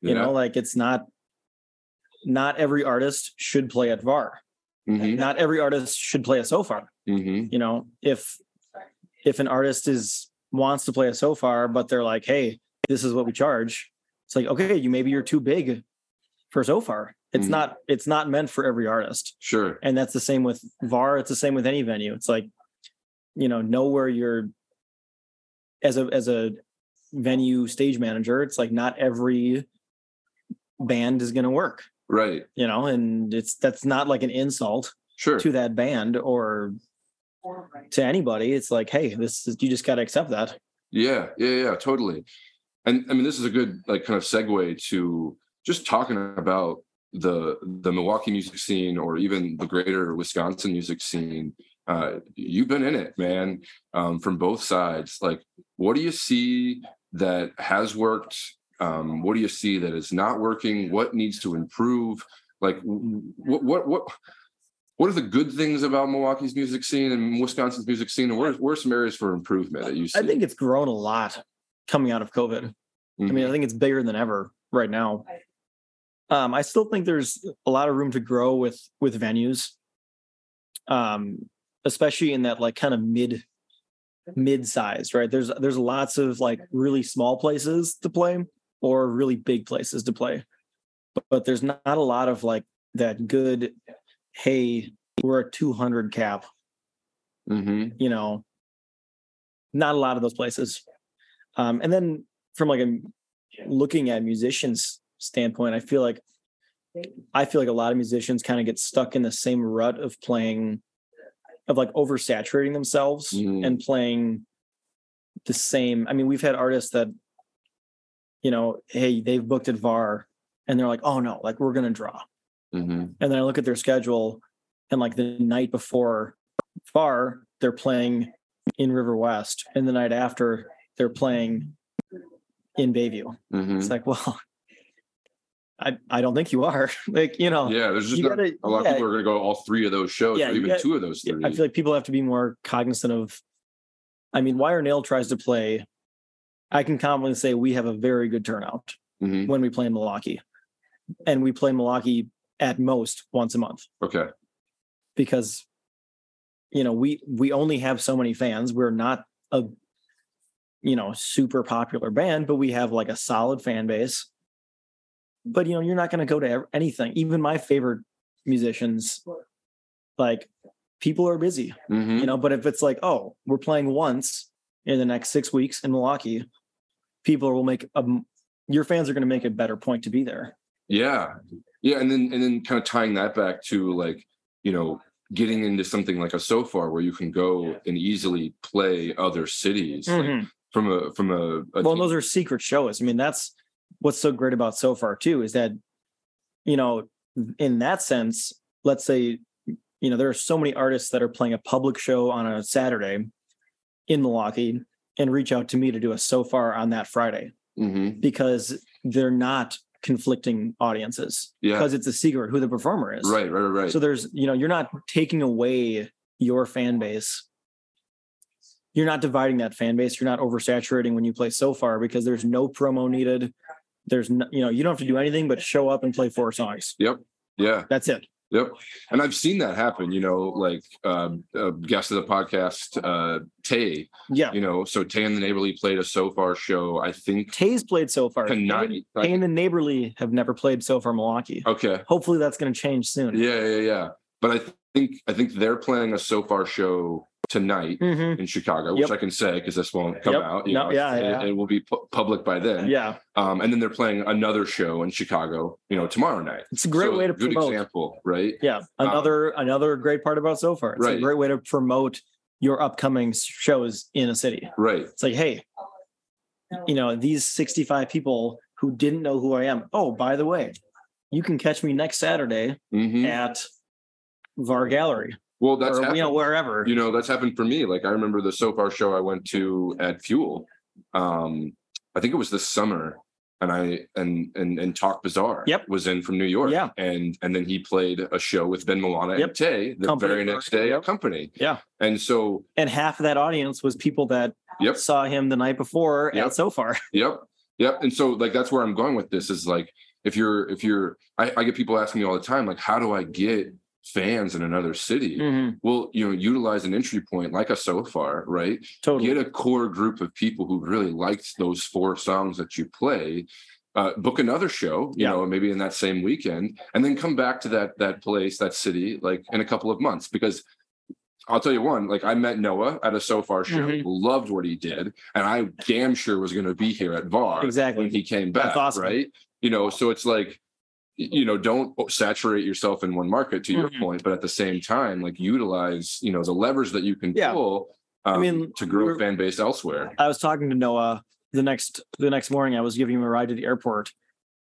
Speaker 2: You yeah. know like it's not not every artist should play at var Mm-hmm. Not every artist should play a Sofar.
Speaker 1: Mm-hmm.
Speaker 2: You know, if if an artist is wants to play a Sofar, but they're like, hey, this is what we charge. It's like, okay, you maybe you're too big for Sofar. It's mm-hmm. not it's not meant for every artist.
Speaker 1: Sure.
Speaker 2: And that's the same with VAR. It's the same with any venue. It's like, you know, know where you're as a as a venue stage manager, it's like not every band is gonna work
Speaker 1: right.
Speaker 2: You know and it's that's not like an insult
Speaker 1: sure.
Speaker 2: to that band or to anybody. It's like hey this is you just got to accept that.
Speaker 1: Yeah yeah yeah totally. And i mean this is a good like kind of segue to just talking about the the milwaukee music scene or even the greater wisconsin music scene. Uh, you've been in it man um, from both sides. Like what do you see that has worked um, what do you see that is not working? What needs to improve? Like what what what what are the good things about Milwaukee's music scene and Wisconsin's music scene? And where, where are some areas for improvement that you see?
Speaker 2: I think it's grown a lot coming out of COVID. Mm-hmm. I mean, I mm-hmm. think it's bigger than ever right now. Um, I still think there's a lot of room to grow with with venues, um, especially in that like kind of mid mid size. Right? There's there's lots of like really small places to play, or really big places to play. But, but there's not a lot of like that good, hey, we're a 200 cap.
Speaker 1: Mm-hmm.
Speaker 2: You know, not a lot of those places. Um, and then from like a looking at musicians standpoint, I feel like I feel like a lot of musicians kind of get stuck in the same rut of playing of like oversaturating themselves mm. and playing the same. I mean, we've had artists that you know, hey, they've booked at VAR and they're like, oh no, like we're going to draw.
Speaker 1: Mm-hmm. And
Speaker 2: then I look at their schedule and like the night before VAR, they're playing in River West. And the night after, they're playing in Bayview.
Speaker 1: Mm-hmm.
Speaker 2: It's like, well, I, I don't think you are. like, you know.
Speaker 1: Yeah, there's just gotta, a lot yeah, of people are going to go all three of those shows, yeah, or even two of those three.
Speaker 2: I feel like people have to be more cognizant of I mean, Wire Nail tries to play. I can confidently say we have a very good turnout
Speaker 1: Mhm.
Speaker 2: when we play in Milwaukee, and we play Milwaukee at most once a month
Speaker 1: Okay.
Speaker 2: because you know we we only have so many fans. We're not a you know super popular band, but we have like a solid fan base. But you know, you're not going to go to anything. Even my favorite musicians, like people are busy
Speaker 1: hmm
Speaker 2: you know but if it's like oh we're playing once in the next six weeks in milwaukee people will make a your fans are going to make a better point to be there
Speaker 1: Yeah. Yeah. And then and then kind of tying that back to like, you know, getting into something like a Sofar where you can go and easily play other cities like, from a from a, a
Speaker 2: Mm-hmm. well those are secret shows i mean that's what's so great about Sofar too is that you know in that sense let's say you know there are so many artists that are playing a public show on a saturday in milwaukee and reach out to me to do a Sofar on that friday
Speaker 1: Mhm.
Speaker 2: because they're not conflicting audiences
Speaker 1: Yeah.
Speaker 2: because it's a secret who the performer is
Speaker 1: Right, right, right, right.
Speaker 2: So there's, you know, you're not taking away your fan base. You're not dividing that fan base. You're not oversaturating when you play Sofar because there's no promo needed. There's no, you know, you don't have to do anything but show up and play four songs. Yep.
Speaker 1: Yeah.
Speaker 2: That's it.
Speaker 1: Yep. And I've seen that happen, you know, like um a guest of the podcast, uh Tay,
Speaker 2: Yeah.
Speaker 1: you know, so Tay and the Neighborly played a Sofar show, I think
Speaker 2: Tay's played Sofar.
Speaker 1: tonight.
Speaker 2: Tay
Speaker 1: Like,
Speaker 2: and the Neighborly have never played Sofar Milwaukee.
Speaker 1: okay.
Speaker 2: Hopefully that's going to change soon.
Speaker 1: Yeah, yeah, yeah. But I think I think they're playing a so far show tonight
Speaker 2: Mhm.
Speaker 1: in Chicago, which
Speaker 2: Yep.
Speaker 1: I can say because this won't come
Speaker 2: Yep.
Speaker 1: out. You
Speaker 2: No,
Speaker 1: know,
Speaker 2: yeah,
Speaker 1: it,
Speaker 2: yeah.
Speaker 1: it will be pu- public by then.
Speaker 2: Yeah.
Speaker 1: Um, and then they're playing another show in Chicago, you know, tomorrow night.
Speaker 2: It's a great
Speaker 1: So,
Speaker 2: way to
Speaker 1: good
Speaker 2: promote.
Speaker 1: example, right?
Speaker 2: Yeah. Another another great part about Sofar. It's
Speaker 1: Right.
Speaker 2: a great way to promote your upcoming shows in a city.
Speaker 1: Right.
Speaker 2: It's like, hey, you know, these 65 people who didn't know who I am. Oh, by the way, you can catch me next Saturday
Speaker 1: hmm
Speaker 2: at Var Gallery
Speaker 1: Well, that's
Speaker 2: or
Speaker 1: happened.
Speaker 2: you know wherever.
Speaker 1: you know that's happened for me like i remember the Sofar show i went to at fuel um i think it was this summer and i and and and talk bazaar
Speaker 2: Yep.
Speaker 1: was in from new york
Speaker 2: Yeah.
Speaker 1: and and then he played a show with ben milana
Speaker 2: Yep.
Speaker 1: and tay the
Speaker 2: Company
Speaker 1: very next day at company
Speaker 2: Yeah.
Speaker 1: and so
Speaker 2: and half of that audience was people that
Speaker 1: Yep.
Speaker 2: saw him the night before
Speaker 1: Yep.
Speaker 2: at Sofar.
Speaker 1: Yep. Yep. And so like that's where I'm going with this is like if you're if you're I, I get people asking me all the time, like, how do I get fans in another city?
Speaker 2: Mhm.
Speaker 1: Well, you know, utilize an entry point like a Sofar, right?
Speaker 2: Totally.
Speaker 1: Get a core group of people who really liked those four songs that you play. Uh, book another show, you
Speaker 2: Yeah.
Speaker 1: know, maybe in that same weekend, and then come back to that that place, that city, like in a couple of months. Because I'll tell you one, like I met Noah at a Sofar show,
Speaker 2: Mhm.
Speaker 1: loved what he did, and I damn sure was going to be here at VAR
Speaker 2: Exactly.
Speaker 1: when he came
Speaker 2: That's
Speaker 1: back,
Speaker 2: awesome.
Speaker 1: right? You know, so it's like, you know, don't saturate yourself in one market. To your
Speaker 2: Mhm.
Speaker 1: point, but at the same time, like utilize, you know, the levers that you can
Speaker 2: Yeah.
Speaker 1: pull.
Speaker 2: I
Speaker 1: um,
Speaker 2: mean,
Speaker 1: to grow fan base elsewhere.
Speaker 2: I was talking to Noah the next the next morning. I was giving him a ride to the airport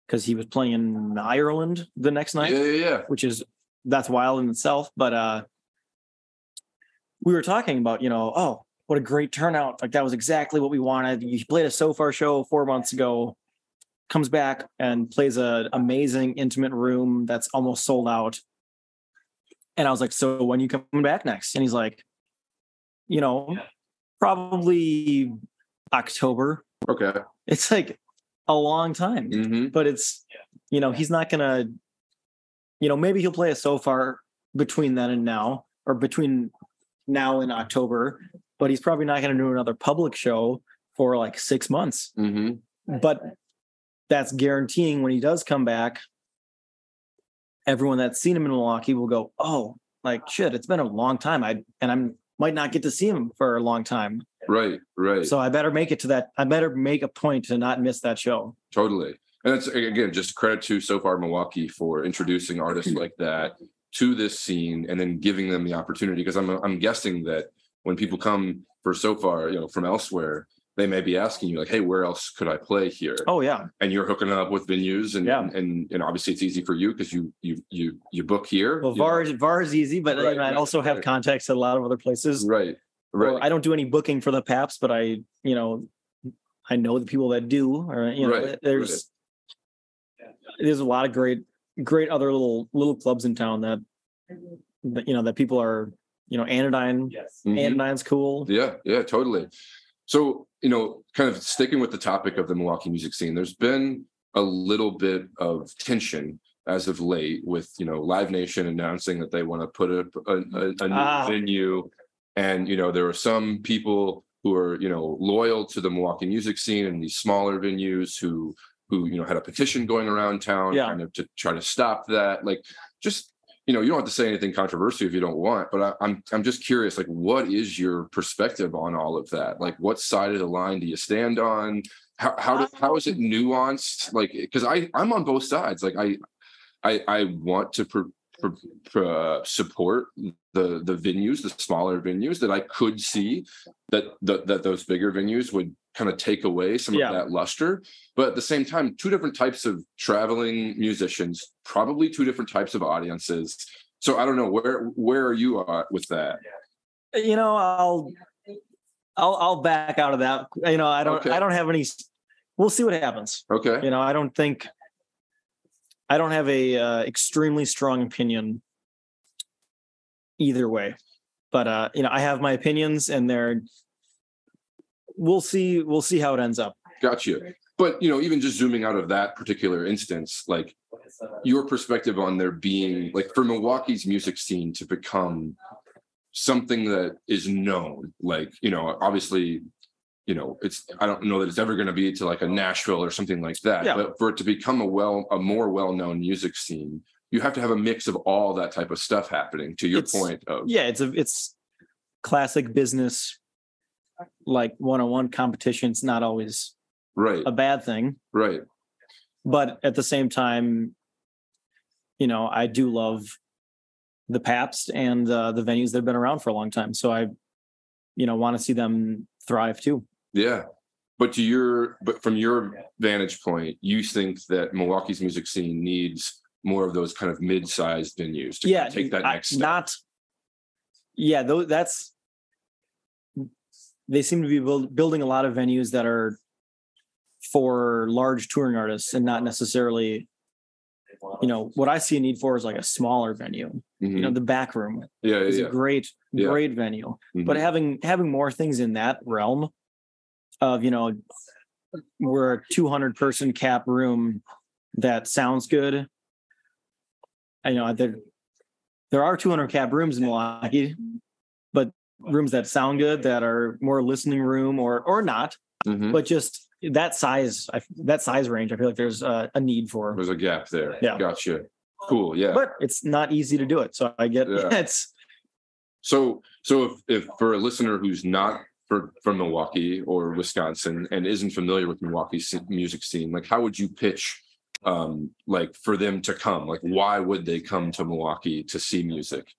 Speaker 2: because he was playing in Ireland the next night.
Speaker 1: Yeah, yeah, yeah.
Speaker 2: which is that's wild in itself. But uh we were talking about, you know, oh, what a great turnout. Like that was exactly what we wanted. He played a Sofar show four months ago, comes back and plays a amazing intimate room that's almost sold out. And I was like, so when you coming back next? And he's like, you know, probably October.
Speaker 1: Okay.
Speaker 2: It's like a long time
Speaker 1: hmm
Speaker 2: but it's you know he's not gonna you know maybe he'll play a Sofar between then and now or between now and october but he's probably not gonna do another public show for like six months
Speaker 1: hmm
Speaker 2: but that's guaranteeing when he does come back everyone that's seen him in milwaukee will go oh like shit it's been a long time i and i'm might not get to see him for a long time
Speaker 1: Right, right.
Speaker 2: so i better make it to that i better make a point to not miss that show
Speaker 1: Totally. And it's again just credit to Sofar Milwaukee for introducing artists like that to this scene and then giving them the opportunity. Because I'm I'm guessing that when people come for Sofar, you know, from elsewhere, they may be asking you like, "Hey, where else could I play here?"
Speaker 2: oh yeah
Speaker 1: And you're hooking up with venues, and
Speaker 2: Yeah.
Speaker 1: and and obviously it's easy for you because you you you you book here.
Speaker 2: Well,
Speaker 1: you know.
Speaker 2: VAR is VAR is easy, but
Speaker 1: Right,
Speaker 2: you know, I
Speaker 1: right,
Speaker 2: also have
Speaker 1: right.
Speaker 2: contacts at a lot of other places.
Speaker 1: right,
Speaker 2: Or
Speaker 1: right,
Speaker 2: I don't do any booking for the Pabst, but I, you know, I know the people that do. Or you know,
Speaker 1: Right,
Speaker 2: there's there's a lot of great, great other little little clubs in town that, that you know that people are you know, Anodyne. Yes. Mm-hmm. Anodyne's cool.
Speaker 1: Yeah, yeah, totally. So, you know, kind of sticking with the topic of the Milwaukee music scene, there's been a little bit of tension as of late with you know live nation announcing that they want to put up a, a, a new ah. venue and you know there are some people who are you know loyal to the milwaukee music scene and these smaller venues who who you know had a petition going around town yeah. kind of to try to stop that like just you know you don't have to say anything controversial if you don't want but I, i'm i'm just curious like what is your perspective on all of that? Like what side of the line do you stand on? How how, do, how is it um, nuanced? Like because i i'm on both sides. Like i I, I want to pr- pr- pr- support the the venues, the smaller venues that I could see that the, that those bigger venues would kind of take away some yeah. of that luster. But at the same time, two different types of traveling musicians, probably two different types of audiences. So I don't know where where are you at with that?
Speaker 2: You know, I'll I'll I'll back out of that. You know, I don't okay. I don't have any. We'll see what happens.
Speaker 1: Okay.
Speaker 2: You know, I don't think I don't have a uh, extremely strong opinion either way, but uh, you know, I have my opinions, and they're. We'll see. We'll see how it ends up.
Speaker 1: Gotcha. But you know, even just zooming out of that particular instance, like your perspective on there being like for Milwaukee's music scene to become something that is known, like you know, obviously you know, it's I don't know that it's ever going to be to like a Nashville or something like that. Yeah. But for it to become a well a more well known music scene, you have to have a mix of all that type of stuff happening. To your
Speaker 2: it's,
Speaker 1: point of
Speaker 2: yeah, it's a it's classic business like one on one competition. It's not always
Speaker 1: right
Speaker 2: a bad thing.
Speaker 1: Right.
Speaker 2: But at the same time, you know, I do love the Pabst and uh, the venues that have been around for a long time. So I, you know, want to see them thrive too.
Speaker 1: Yeah. But to your but from your vantage point, you think that Milwaukee's music scene needs more of those kind of mid-sized venues to yeah, take that next step.
Speaker 2: Not yeah, though that's they seem to be build, building a lot of venues that are for large touring artists and not necessarily you know what i see a need for is like a smaller venue mm-hmm. you know mm-hmm. the back room
Speaker 1: yeah is
Speaker 2: yeah. a great yeah. great venue mm-hmm. but having having more things in that realm of you know we're a 200 person cap room that sounds good i know there there are 200 cap rooms in milwaukee but rooms that sound good that are more listening room or or not mm-hmm. but just that size that size range i feel like there's a, a, need for.
Speaker 1: There's a gap there.
Speaker 2: Yeah.
Speaker 1: Gotcha. Cool yeah.
Speaker 2: But it's not easy to do it so i get yeah. it's
Speaker 1: so so if if for a listener who's not for, from milwaukee or wisconsin and isn't familiar with milwaukee's music scene like how would you pitch um like for them to come? Like why would they come to milwaukee to see music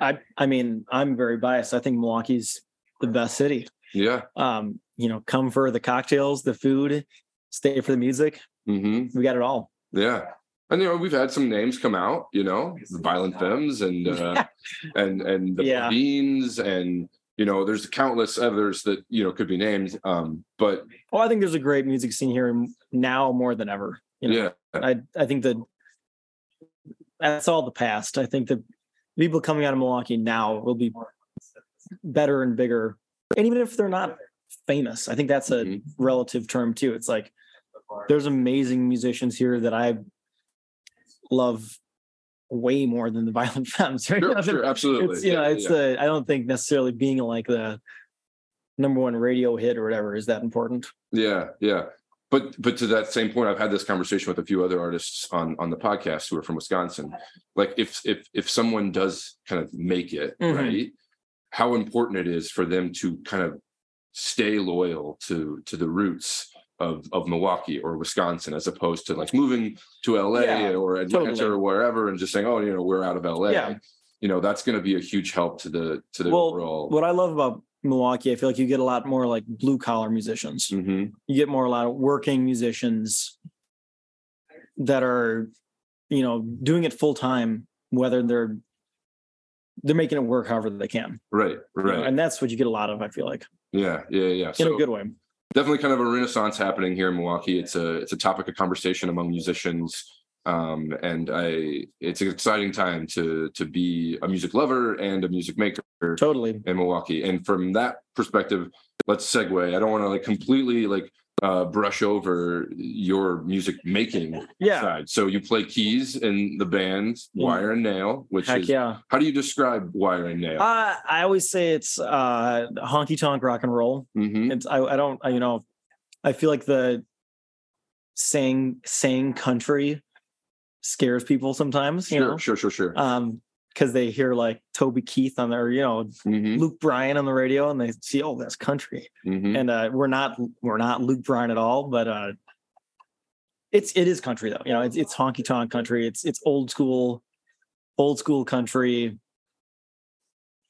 Speaker 2: i i mean i'm very biased i think milwaukee's the best city
Speaker 1: yeah
Speaker 2: um you know, come for the cocktails, the food, stay for the music.
Speaker 1: Mm-hmm.
Speaker 2: We got it all.
Speaker 1: Yeah. And you know, we've had some names come out, you know, the Violent Femmes and uh and and the yeah. Beans and you know, there's countless others that, you know, could be named. Um, but
Speaker 2: oh, I think there's a great music scene here now more than ever. You know,
Speaker 1: yeah.
Speaker 2: I I think that that's all the past. I think the people coming out of Milwaukee now will be better and bigger. And even if they're not famous. I think that's a mm-hmm. relative term too. It's like there's amazing musicians here that I love way more than the Violent Femmes.
Speaker 1: Right? Sure, sure absolutely.
Speaker 2: It's, you yeah, know, it's yeah. the I don't think necessarily being like the number one radio hit or whatever is that important.
Speaker 1: Yeah, yeah. But but to that same point, I've had this conversation with a few other artists on on the podcast who are from Wisconsin. Like if if if someone does kind of make it, mm-hmm. right? How important it is for them to kind of stay loyal to to the roots of of Milwaukee or Wisconsin as opposed to like moving to LA yeah, or Atlanta totally. or wherever and just saying, oh, you know, we're out of LA. Yeah. You know, that's going to be a huge help to the to the
Speaker 2: well,
Speaker 1: overall.
Speaker 2: What I love about Milwaukee, I feel like you get a lot more like blue collar musicians.
Speaker 1: Mm-hmm.
Speaker 2: You get more a lot of working musicians that are, you know, doing it full time, whether they're they're making it work however they can.
Speaker 1: Right, right. You
Speaker 2: know, and that's what you get a lot of, I feel like.
Speaker 1: Yeah, yeah, yeah.
Speaker 2: In so, a good way.
Speaker 1: Definitely kind of a renaissance happening here in Milwaukee. It's a it's a topic of conversation among musicians. Um, and I, it's an exciting time to to be a music lover and a music maker.
Speaker 2: Totally
Speaker 1: in Milwaukee. And from that perspective, let's segue. I don't want to like completely like uh, brush over your music making
Speaker 2: yeah.
Speaker 1: side. So you play keys in the band Wire and Nail, which
Speaker 2: Heck
Speaker 1: is
Speaker 2: yeah.
Speaker 1: how do you describe Wire and Nail?
Speaker 2: Uh, I always say it's uh, honky tonk rock and roll.
Speaker 1: mm-hmm.
Speaker 2: It's I, I don't I, you know I feel like the saying saying country scares people sometimes. You
Speaker 1: Sure,
Speaker 2: know,
Speaker 1: sure, sure, sure.
Speaker 2: um, because they hear like Toby Keith on there, you know,
Speaker 1: Mhm,
Speaker 2: Luke Bryan on the radio, and they see, oh, that's country.
Speaker 1: mhm.
Speaker 2: and uh, we're not we're not Luke Bryan at all, but uh, it's it is country though. You know, it's it's honky tonk country. It's it's old school, old school country,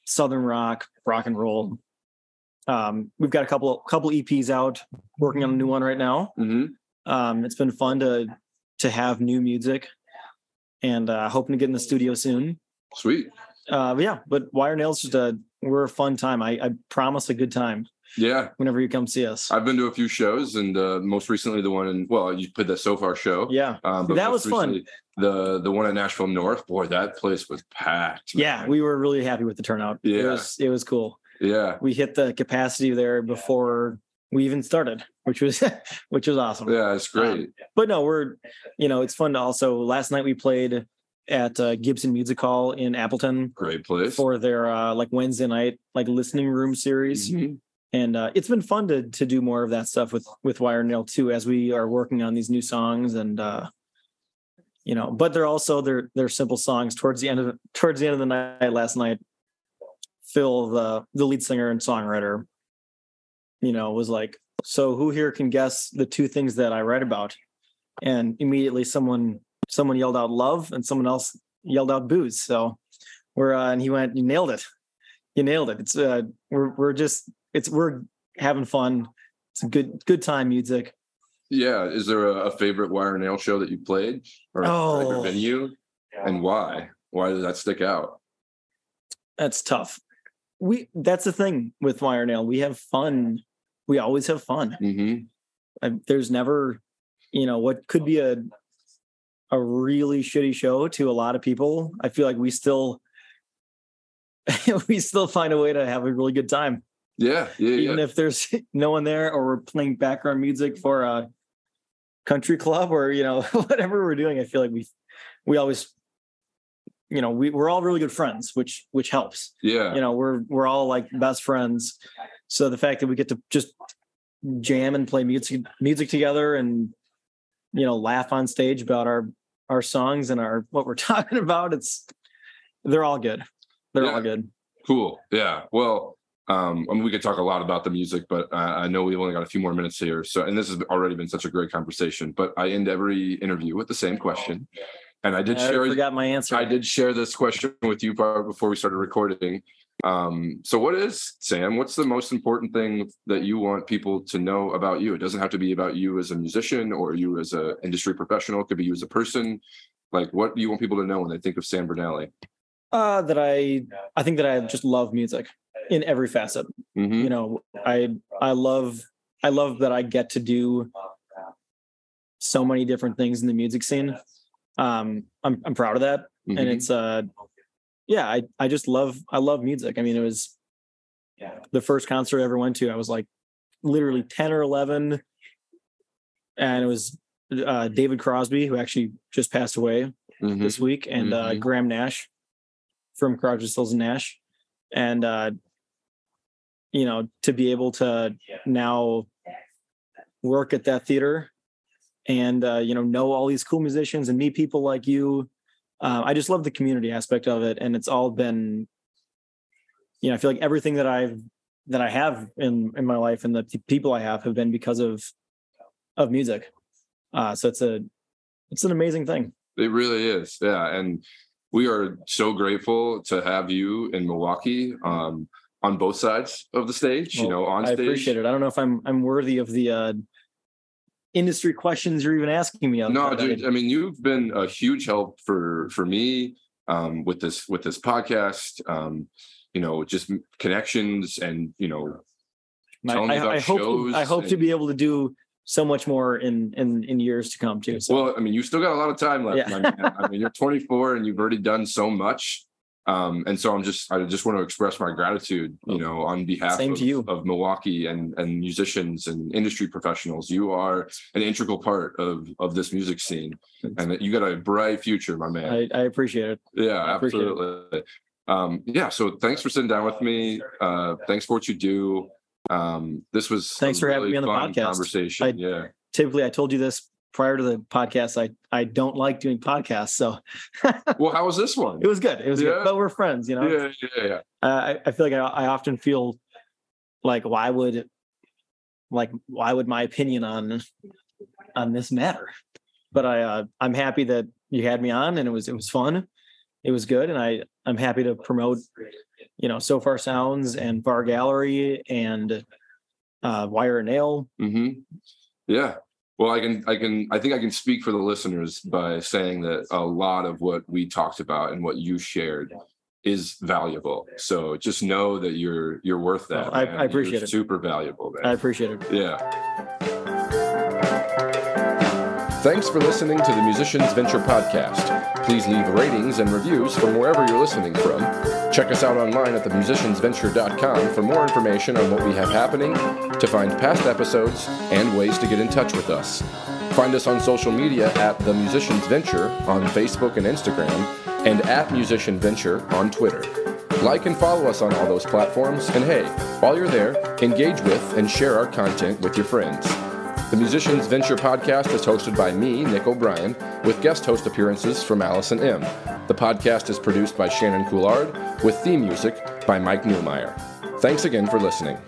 Speaker 2: southern rock, rock and roll. Um, we've got a couple couple EPs out, working on a new one right now.
Speaker 1: Mhm.
Speaker 2: Um, it's been fun to to have new music, and uh, hoping to get in the studio soon.
Speaker 1: Sweet.
Speaker 2: Uh, but yeah, but Wire Nails just a we're a fun time. I, I promise a good time
Speaker 1: Yeah.
Speaker 2: whenever you come see us.
Speaker 1: I've been to a few shows and uh, most recently the one in, well, you played the Sofar show.
Speaker 2: Yeah.
Speaker 1: Um,
Speaker 2: That was fun.
Speaker 1: The the one at Nashville North, boy, that place was packed.
Speaker 2: Yeah, we were really happy with the turnout. It
Speaker 1: Yeah.
Speaker 2: was it was cool.
Speaker 1: yeah.
Speaker 2: We hit the capacity there before we even started, which was which was awesome.
Speaker 1: Yeah, it's great.
Speaker 2: But no, we're you know, it's fun to also last night we played at uh, Gibson Music Hall in Appleton
Speaker 1: great place.
Speaker 2: for their uh like Wednesday night like listening room series.
Speaker 1: Mhm.
Speaker 2: And uh it's been fun to to do more of that stuff with with Wire Nail too as we are working on these new songs and uh you know, but they're also they're they're simple songs towards the end of towards the end of the night last night. Phil, the the lead singer and songwriter, you know, was like, "So who here can guess the two things that I write about?" And immediately someone someone yelled out "love" and someone else yelled out "booze." So we're uh, and he went, "You nailed it! You nailed it!" It's uh, we're we're just it's we're having fun. It's a good good time music.
Speaker 1: Yeah. Is there a, a favorite Wire and Nail show that you played or a favorite
Speaker 2: Oh.
Speaker 1: venue? And why? Why did that stick out?
Speaker 2: That's tough. We that's the thing with Wire Nail. We have fun. We always have fun.
Speaker 1: hmm
Speaker 2: I, there's never, you know, what could be a a really shitty show to a lot of people. I feel like we still we still find a way to have a really good time,
Speaker 1: Yeah. Yeah.
Speaker 2: even
Speaker 1: yeah.
Speaker 2: if there's no one there or we're playing background music for a country club or you know whatever we're doing. I feel like we we always, you know, we we're all really good friends, which which helps
Speaker 1: yeah.
Speaker 2: you know we're we're all like best friends so the fact that we get to just jam and play music music together and you know laugh on stage about our our songs and our what we're talking about it's they're all good they're
Speaker 1: Yeah.
Speaker 2: all good
Speaker 1: Cool. Yeah. Well, um, I mean, we could talk a lot about the music, but uh, I know we've only got a few more minutes here. So, and this has already been such a great conversation. But I end every interview with the same question, and I did
Speaker 2: i
Speaker 1: share.
Speaker 2: forgot my answer
Speaker 1: I did share this question with you before we started recording. Um, so, what is Sam? What's the most important thing that you want people to know about you? It doesn't have to be about you as a musician or you as an industry professional. It could be you as a person. Like, what do you want people to know when they think of Sam Brunelli?
Speaker 2: uh that i i think that i just love music in every facet
Speaker 1: hmm
Speaker 2: you know i i love i love that i get to do so many different things in the music scene um i'm, I'm proud of that and
Speaker 1: Mhm.
Speaker 2: it's uh yeah i i just love i love music. I mean it was the first concert i ever went to i was like literally 10 or 11 and it was uh david crosby who actually just passed away
Speaker 1: Mhm.
Speaker 2: this week and uh
Speaker 1: Mhm.
Speaker 2: graham nash from crosby stills and nash. And uh you know to be able to now work at that theater and uh, you know know all these cool musicians and meet people like you uh, i just love the community aspect of it and it's all been you know i feel like everything that i've that i have in in my life and the people i have have been because of of music uh so it's a it's an amazing thing
Speaker 1: It really is. Yeah. And we are so grateful to have you in Milwaukee um, on both sides of the stage, you know, on stage.
Speaker 2: i appreciate it i don't know if i'm i'm worthy of the uh industry questions you're even asking me
Speaker 1: No, dude, I mean, you've been a huge help for for me um, with this with this podcast. Um, you know, just connections and you know,
Speaker 2: I, I hope
Speaker 1: shows
Speaker 2: I hope to be able to do so much more in in in years to come too. So.
Speaker 1: Well, I mean, you still got a lot of time left. Yeah. I mean, you're 24 and you've already done so much. Um, and so I'm just I just want to express my gratitude, you know, on behalf
Speaker 2: Same
Speaker 1: of,
Speaker 2: you.
Speaker 1: of Milwaukee and and musicians and industry professionals. You are an integral part of of this music scene, and you got a bright future, my man.
Speaker 2: I, I appreciate it.
Speaker 1: Yeah, absolutely. It. Um, yeah. So thanks for sitting down with me. Uh, thanks for what you do. Um, this was
Speaker 2: thanks for really having me on the podcast.
Speaker 1: Conversation.
Speaker 2: I,
Speaker 1: yeah.
Speaker 2: Typically, I told you this prior to the podcast, I I don't like doing podcasts. So,
Speaker 1: well, how was this one?
Speaker 2: It was good. It was yeah. good, but we're friends, you know.
Speaker 1: Yeah, yeah, yeah.
Speaker 2: I I feel like I, I often feel like why would like why would my opinion on on this matter? But I uh, I'm happy that you had me on, and it was it was fun. It was good, and I I'm happy to promote, you know, Sofar Sounds and Var Gallery and uh, Wire and Nail.
Speaker 1: Mm-hmm. Yeah, well, I can, I can, I think I can speak for the listeners by saying that a lot of what we talked about and what you shared is valuable. So just know that you're you're worth that.
Speaker 2: I, I, appreciate
Speaker 1: you're
Speaker 2: it.
Speaker 1: Super valuable. Man.
Speaker 2: I appreciate it.
Speaker 1: Yeah. Thanks for listening to the Musicians Venture podcast. Please leave ratings and reviews from wherever you're listening from. Check us out online at themusiciansventure.com for more information on what we have happening, to find past episodes, and ways to get in touch with us. Find us on social media at The Musicians Venture on Facebook and Instagram, and at Musician Venture on Twitter. Like and follow us on all those platforms, and hey, while you're there, engage with and share our content with your friends. The Musicians Venture podcast is hosted by me, Nick O'Brien, with guest host appearances from Allison M. The podcast is produced by Shannon Coulard, with theme music by Mike Newmeyer. Thanks again for listening.